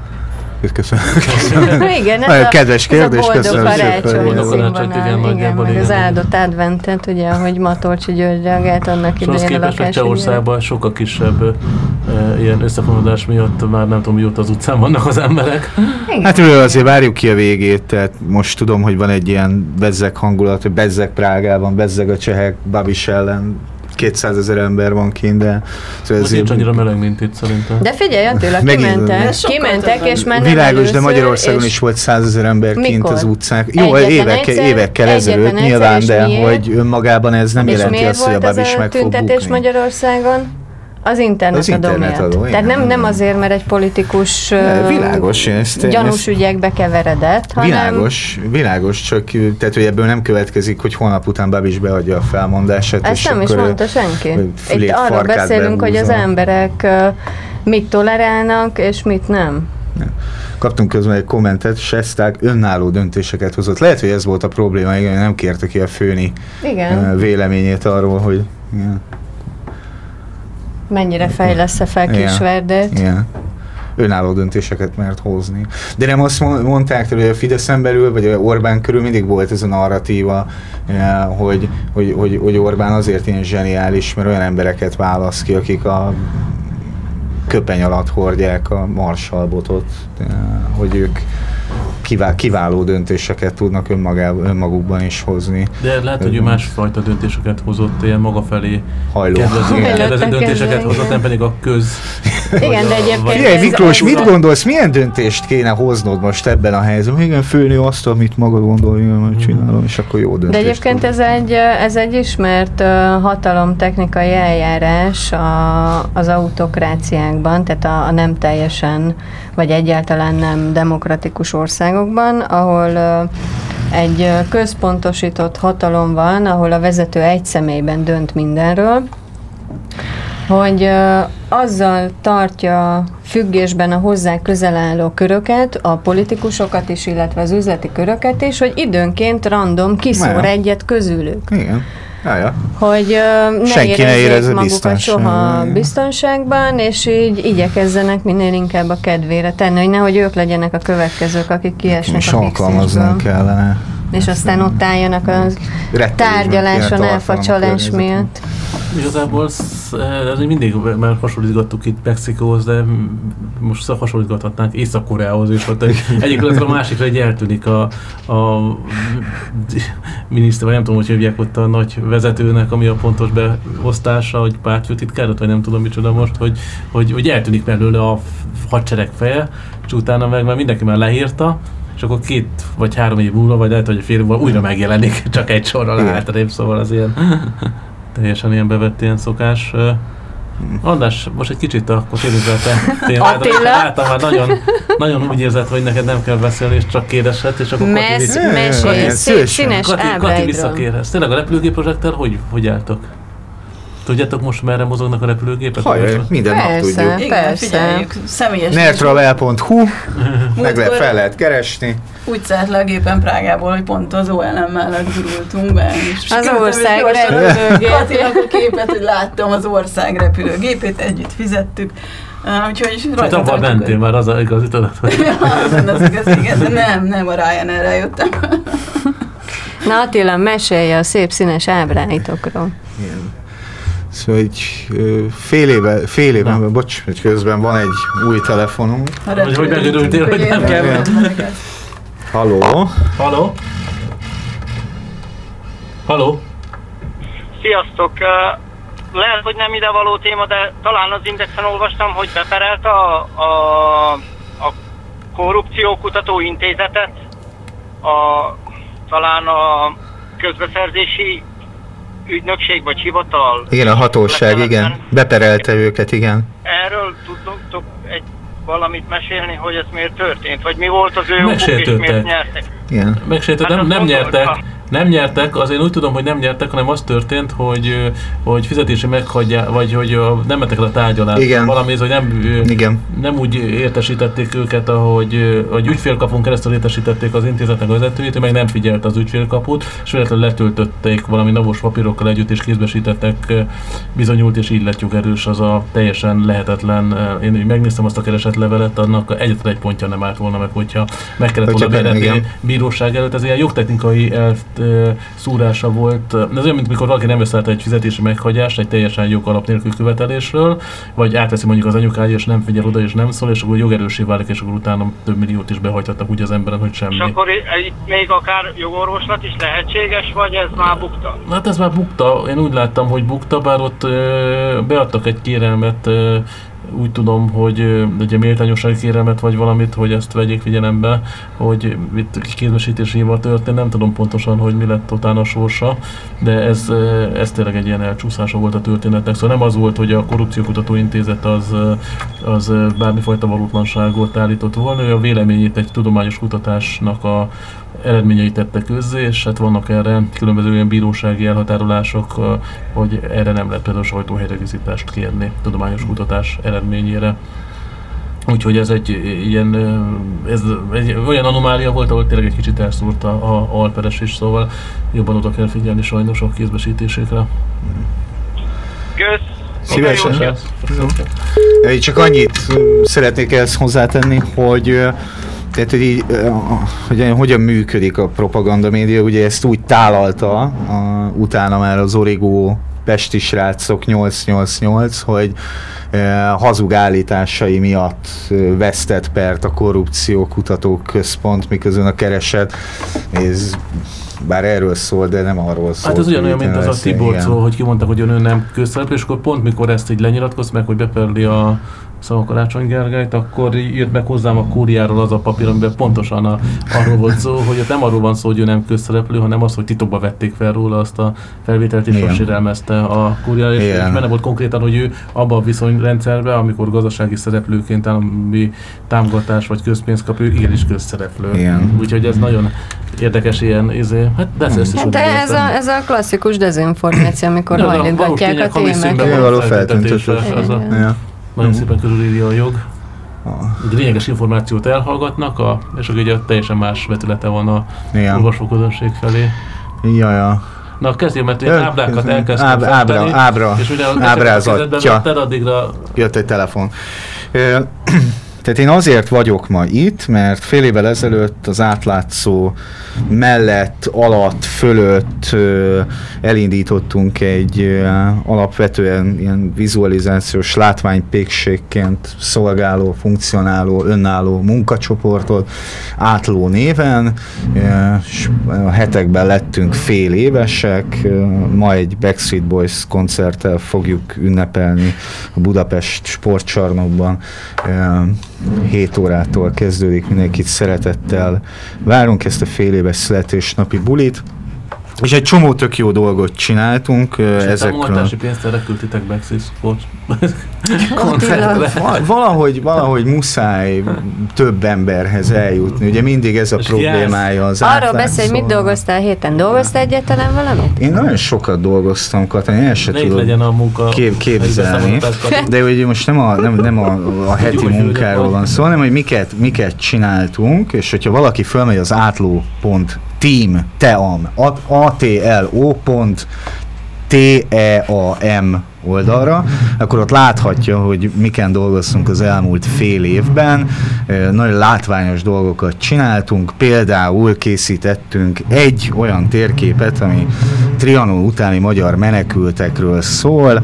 Köszönöm. *laughs* Igen, ez a, kedves kérdés, ez a boldog köszönöm szépen. Boldog karácsonyt, igen, igen, nagyjából meg az igen. áldott adventet, ugye, ahogy Matolcsi György reagált annak idején a képest, hogy. Csehországban sokkal kisebb ilyen összefonódás miatt már nem tudom mióta az utcán vannak az emberek. Hát ről azért várjuk ki a végét, tehát most tudom, hogy van egy ilyen bezzeg hangulat, hogy bezzeg Prágában, bezzeg a csehek, Babis ellen, 200 ezer ember van kint, de szóval Most nincs annyira meleg, mint itt szerintem. De figyelj, Attila, kimentek, De kimentek, és már nem Világos, de először, Magyarországon és is volt 100 ezer ember kint Mikor? az utcán. Jó, Egyetlen évek, egyszer- évekkel ezelőtt nyilván, de miért? hogy önmagában ez nem és jelenti azt, hogy a ez Babis a meg fog tüntetés bukni. Magyarországon? Az internet Az adó internet miatt. adó, Tehát igen. nem, nem azért, mert egy politikus Ne, világos, ezt- gyanús ezt- ügyekbe keveredett, hanem Világos, világos, csak tehát, hogy ebből nem következik, hogy holnap után Babis beadja a felmondását. Ezt és nem is mondta senki. fülét, Itt arról beszélünk, hogy az emberek mit tolerálnak, és mit nem. Kaptunk közben egy kommentet, Sesták önálló döntéseket hozott. Lehet, hogy ez volt a probléma, igen, nem kérte ki a főni Igen. véleményét arról, hogy igen, Mennyire fejlesz-e fel Igen. Kisverdet? igen, önálló döntéseket mert hozni. De nem azt mon- mondták, hogy a Fideszen belül, vagy a Orbán körül mindig volt ez a narratíva, eh, hogy, hogy, hogy, hogy Orbán azért ilyen zseniális, mert olyan embereket választ ki, akik a köpeny alatt hordják a marsalbotot, eh, hogy ők kivá- kiváló döntéseket tudnak önmagában, önmagukban is hozni. De lehet, hogy ő másfajta döntéseket hozott, ilyen maga felé Hajló. kedvező, Igen. kedvező döntéseket ezzel, hozott, igen. nem pedig a köz. Igen, de egyébként Figyelj, Miklós, mit gondolsz, milyen döntést kéne hoznod most ebben a helyzetben? Igen, főni azt, amit maga gondol, igen, majd csinálom, és akkor jó De döntést egyébként ez egy, ez egy ismert hatalomtechnikai eljárás a, az autokráciákban, tehát a, a nem teljesen, vagy egyáltalán nem demokratikus országokban, ahol egy központosított hatalom van, ahol a vezető egy személyben dönt mindenről, hogy azzal tartja függésben a hozzá közel álló köröket, a politikusokat is, illetve az üzleti köröket is, hogy időnként random kiszór Nem. egyet közülük. Igen. Jaja. Hogy ö, ne Senki ne érezze magukat biztonságban. soha biztonságban, és így igyekezzenek minél inkább a kedvére tenni, hogy nehogy ők legyenek a következők, akik kiesnek És a alkalmaznunk kellene. És aztán ott álljanak Rettelésben tárgyaláson a miatt. Igazából ez még mindig már hasonlítgattuk itt Mexikóhoz, de most szóval hasonlítgathatnánk Észak-Koreához is, ott egy- *laughs* egyik a másikra egy eltűnik a, a miniszter, vagy nem tudom, hogy hívják ott a nagy vezetőnek, ami a pontos beosztása, hogy pártfőtitkárat, vagy nem tudom micsoda most, hogy, hogy, hogy eltűnik belőle a hadsereg feje, és utána meg már mindenki már lehírta, és akkor két vagy három év múlva, vagy lehet, hogy fél év múlva újra megjelenik, csak egy sorral átrébb, szóval az ilyen teljesen ilyen bevett ilyen szokás. Ö, András, most egy kicsit akkor a te témádra. Attila? Által már nagyon, nagyon úgy érzed, hogy neked nem kell beszélni, és csak kérdezhet, és akkor Kati, Mes, vissza, Jaj, jaj, mesélj színes Kati, Kati visszakérhez. Tényleg a repülőgép projekttel hogy, hogy álltok? Tudjátok most merre mozognak a repülőgépek? Hajaj, minden nap Persze. tudjuk. Igen, Persze. figyeljük, személyes. Nertravel.hu, *laughs* meg lehet, fel lehet keresni. Úgy szállt le a gépen Prágából, hogy pont az OLM mellett gurultunk be. És Az ország őt gyorsan repülőgép. Katinak a képet, hogy láttam az ország repülőgépét, együtt fizettük. Uh, úgyhogy Csak rajta abban tartjuk, mentél már, az a igaz, hogy *laughs* Ja, az, az igaz, igen, de nem, nem a Ryanair-rel jöttem. Na Attila, mesélj a szép színes ábráitokról. Szóval egy fél éve, fél éve, Na. bocs, hogy közben van egy új telefonunk. Hogy- hogy megörültél, hogy nem kell. Halló? Haló? Haló? Sziasztok! Lehet, hogy nem idevaló téma, de talán az Indexen olvastam, hogy beperelt a, a, a korrupciókutató intézetet, a, talán a közbeszerzési ügynökség vagy hivatal. Igen, a hatóság, igen. Beperelte őket, igen. Erről tudtok egy valamit mesélni, hogy ez miért történt? Vagy mi volt az ő okuk, és Megsértődtek. miért nyertek? Igen. Megsértett, Hát nem, nem nyertek. Nem nyertek, az én úgy tudom, hogy nem nyertek, hanem az történt, hogy, hogy fizetési meghagyják, vagy hogy nem mentek el a tárgyalásra. Igen. Valami, hogy nem, Igen. nem úgy értesítették őket, ahogy, hogy ügyfélkapun keresztül értesítették az intézetnek a vezetőjét, ő meg nem figyelt az ügyfélkaput, és véletlenül letöltötték valami navos papírokkal együtt, és kézbesítettek bizonyult, és így lett jogerős az a teljesen lehetetlen. Én úgy megnéztem azt a keresetlevelet, annak egyetlen egy pontja nem állt volna meg, hogyha meg kellett volna bíróság előtt. Ez ilyen jogtechnikai elszúrása volt. Ez olyan, mint mikor valaki nem át egy fizetési meghagyást egy teljesen jogalap nélkül követelésről, vagy átveszi mondjuk az anyukája, és nem figyel oda, és nem szól, és akkor jogerősé válik, és akkor utána több milliót is behagyhatnak úgy az emberen, hogy semmi. És akkor itt még akár jogorvoslat is lehetséges, vagy ez már bukta? Hát ez már bukta, én úgy láttam, hogy bukta, bár ott beadtak egy kérelmet, úgy tudom, hogy ugye méltányossági kérelmet vagy valamit, hogy ezt vegyék figyelembe, hogy itt kézbesítési hiba történt, nem tudom pontosan, hogy mi lett utána a sorsa, de ez, ez tényleg egy ilyen elcsúszása volt a történetnek, szóval nem az volt, hogy a korrupciókutató intézet az, az bármifajta valótlanságot állított volna, ő a véleményét egy tudományos kutatásnak a eredményeit tette közzé, és hát vannak erre különböző olyan bírósági elhatárolások, hogy erre nem lehet például sajtóhelyrevizitást kérni tudományos kutatás eredményére. Úgyhogy ez egy ilyen, ez egy olyan anomália volt, ahol tényleg egy kicsit elszúrta a alperes is, szóval jobban oda kell figyelni sajnos a kézbesítésekre. Kösz! Szívesen. Én csak annyit szeretnék ezt hozzátenni, hogy tehát, hogy, így, ö, hogy hogyan működik a propaganda média, ugye ezt úgy tálalta a, utána már az Origo Pesti srácok 888, hogy ö, hazug állításai miatt vesztett pert a korrupció kutatók központ, miközben a kereset, ez bár erről szól, de nem arról szól. Hát ez ugyanolyan, mint az a lesz, Tibor igen. szó, hogy kimondták, hogy ön nem közszereplő, és akkor pont mikor ezt így lenyilatkoz meg, hogy beperli a Szava Karácsony Gergelyt, akkor jött meg hozzám a kúriáról az a papír, amiben pontosan a, arról volt szó, hogy ott nem arról van szó, hogy ő nem közszereplő, hanem az, hogy titokba vették fel róla azt a felvételt, és Igen. most sérelmezte a kúriára, és, és benne volt konkrétan, hogy ő abban a viszonyrendszerben, amikor gazdasági szereplőként állami támogatás vagy közpénzt kap, ő igenis közszereplő. Igen. Úgyhogy ez nagyon érdekes ilyen, izé, hát de ezt is De ez a, ez a klasszikus dezinformáció, amikor hajlítgatják a van Való feltüntetés, Nagyon Mhm. szépen körülírja a jog. Ah, Egy lényeges információt elhallgatnak, a, és akkor ugye teljesen más vetülete van a Igen. olvasóközönség felé. Ja, ja. Na kezdjük, mert Ö, ábrákat elkezdtem áb- ábra- ábra- és ugye ábrázatja. vetted, addigra jött egy telefon. Ö, Tehát én azért vagyok ma itt, mert fél évvel ezelőtt az átlátszó mellett, alatt, fölött elindítottunk egy alapvetően ilyen vizualizációs látványpékségként szolgáló, funkcionáló, önálló munkacsoportot Átló néven, és a hetekben lettünk fél évesek, ma egy Backstreet Boys koncerttel fogjuk ünnepelni a Budapest sportcsarnokban. Ö, 7 órától kezdődik, mindenkit szeretettel várunk ezt a fél éves születésnapi bulit. És egy csomó tök jó dolgot csináltunk és a ezekről. támogatási pénzt erre küldtitek. *laughs* Va- Valahogy, valahogy muszáj több emberhez eljutni. Ugye mindig ez a És problémája az Arról beszélj, hogy mit dolgoztál a héten. Dolgoztál egyáltalán valamit? Én nagyon sokat dolgoztam, Katalin, én el Ne itt tudom legyen a munka. kép, képzelni. De ugye most nem a, nem, nem a, a heti munkáról van szó, hanem hogy miket, miket csináltunk, és hogyha valaki fölmegy az átló.team, team, atlo pont T-E-A-M oldalra, akkor ott láthatja, hogy miken dolgoztunk az elmúlt fél évben. Nagyon látványos dolgokat csináltunk, például készítettünk egy olyan térképet, ami Trianon utáni magyar menekültekről szól.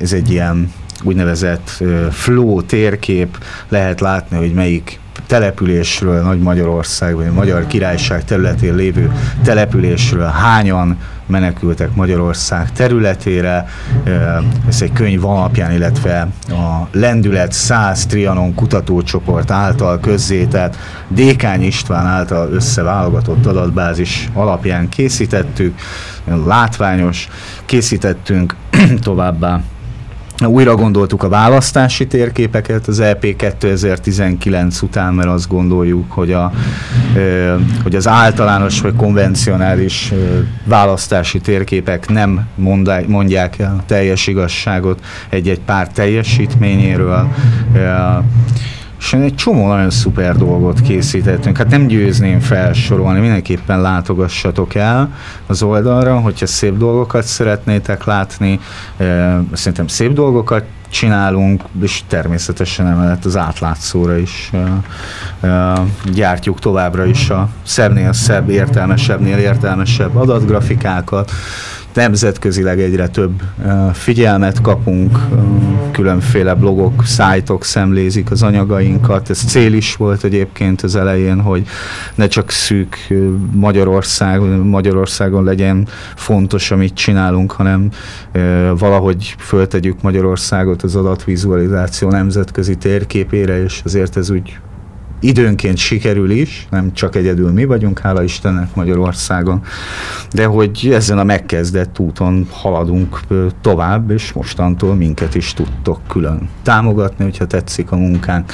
Ez egy ilyen úgynevezett flow térkép, lehet látni, hogy melyik településről, Nagy Magyarország vagy Magyar Királyság területén lévő településről hányan menekültek Magyarország területére. Ez egy könyv alapján, illetve a Lendület 100 Trianon kutatócsoport által közzétett Dékány István által összeválogatott adatbázis alapján készítettük. Látványos, készítettünk *clears throat* továbbá újra gondoltuk a választási térképeket az EP 2019 után, mert azt gondoljuk, hogy, a, hogy az általános vagy konvencionális választási térképek nem mondják el teljes igazságot egy-egy pár teljesítményéről és egy csomó nagyon szuper dolgot készítettünk. Hát nem győzném felsorolni, mindenképpen látogassatok el az oldalra, hogyha szép dolgokat szeretnétek látni. Szerintem szép dolgokat csinálunk, és természetesen emellett az átlátszóra is gyártjuk továbbra is a szebbnél szebb, értelmesebbnél értelmesebb adatgrafikákat nemzetközileg egyre több figyelmet kapunk, különféle blogok, szájtok szemlézik az anyagainkat. Ez cél is volt egyébként az elején, hogy ne csak szűk Magyarország, Magyarországon legyen fontos, amit csinálunk, hanem valahogy föltegyük Magyarországot az adatvizualizáció nemzetközi térképére, és azért ez úgy időnként sikerül is, nem csak egyedül mi vagyunk, hála Istennek Magyarországon, de hogy ezen a megkezdett úton haladunk tovább, és mostantól minket is tudtok külön támogatni, hogyha tetszik a munkánk,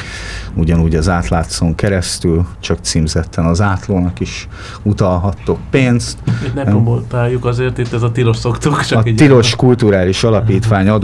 ugyanúgy az átlátszón keresztül, csak címzetten az átlónak is utalhattok pénzt. Itt ne promotáljuk azért, itt ez a tilos szoktuk. Csak a tilos kulturális alapítvány adó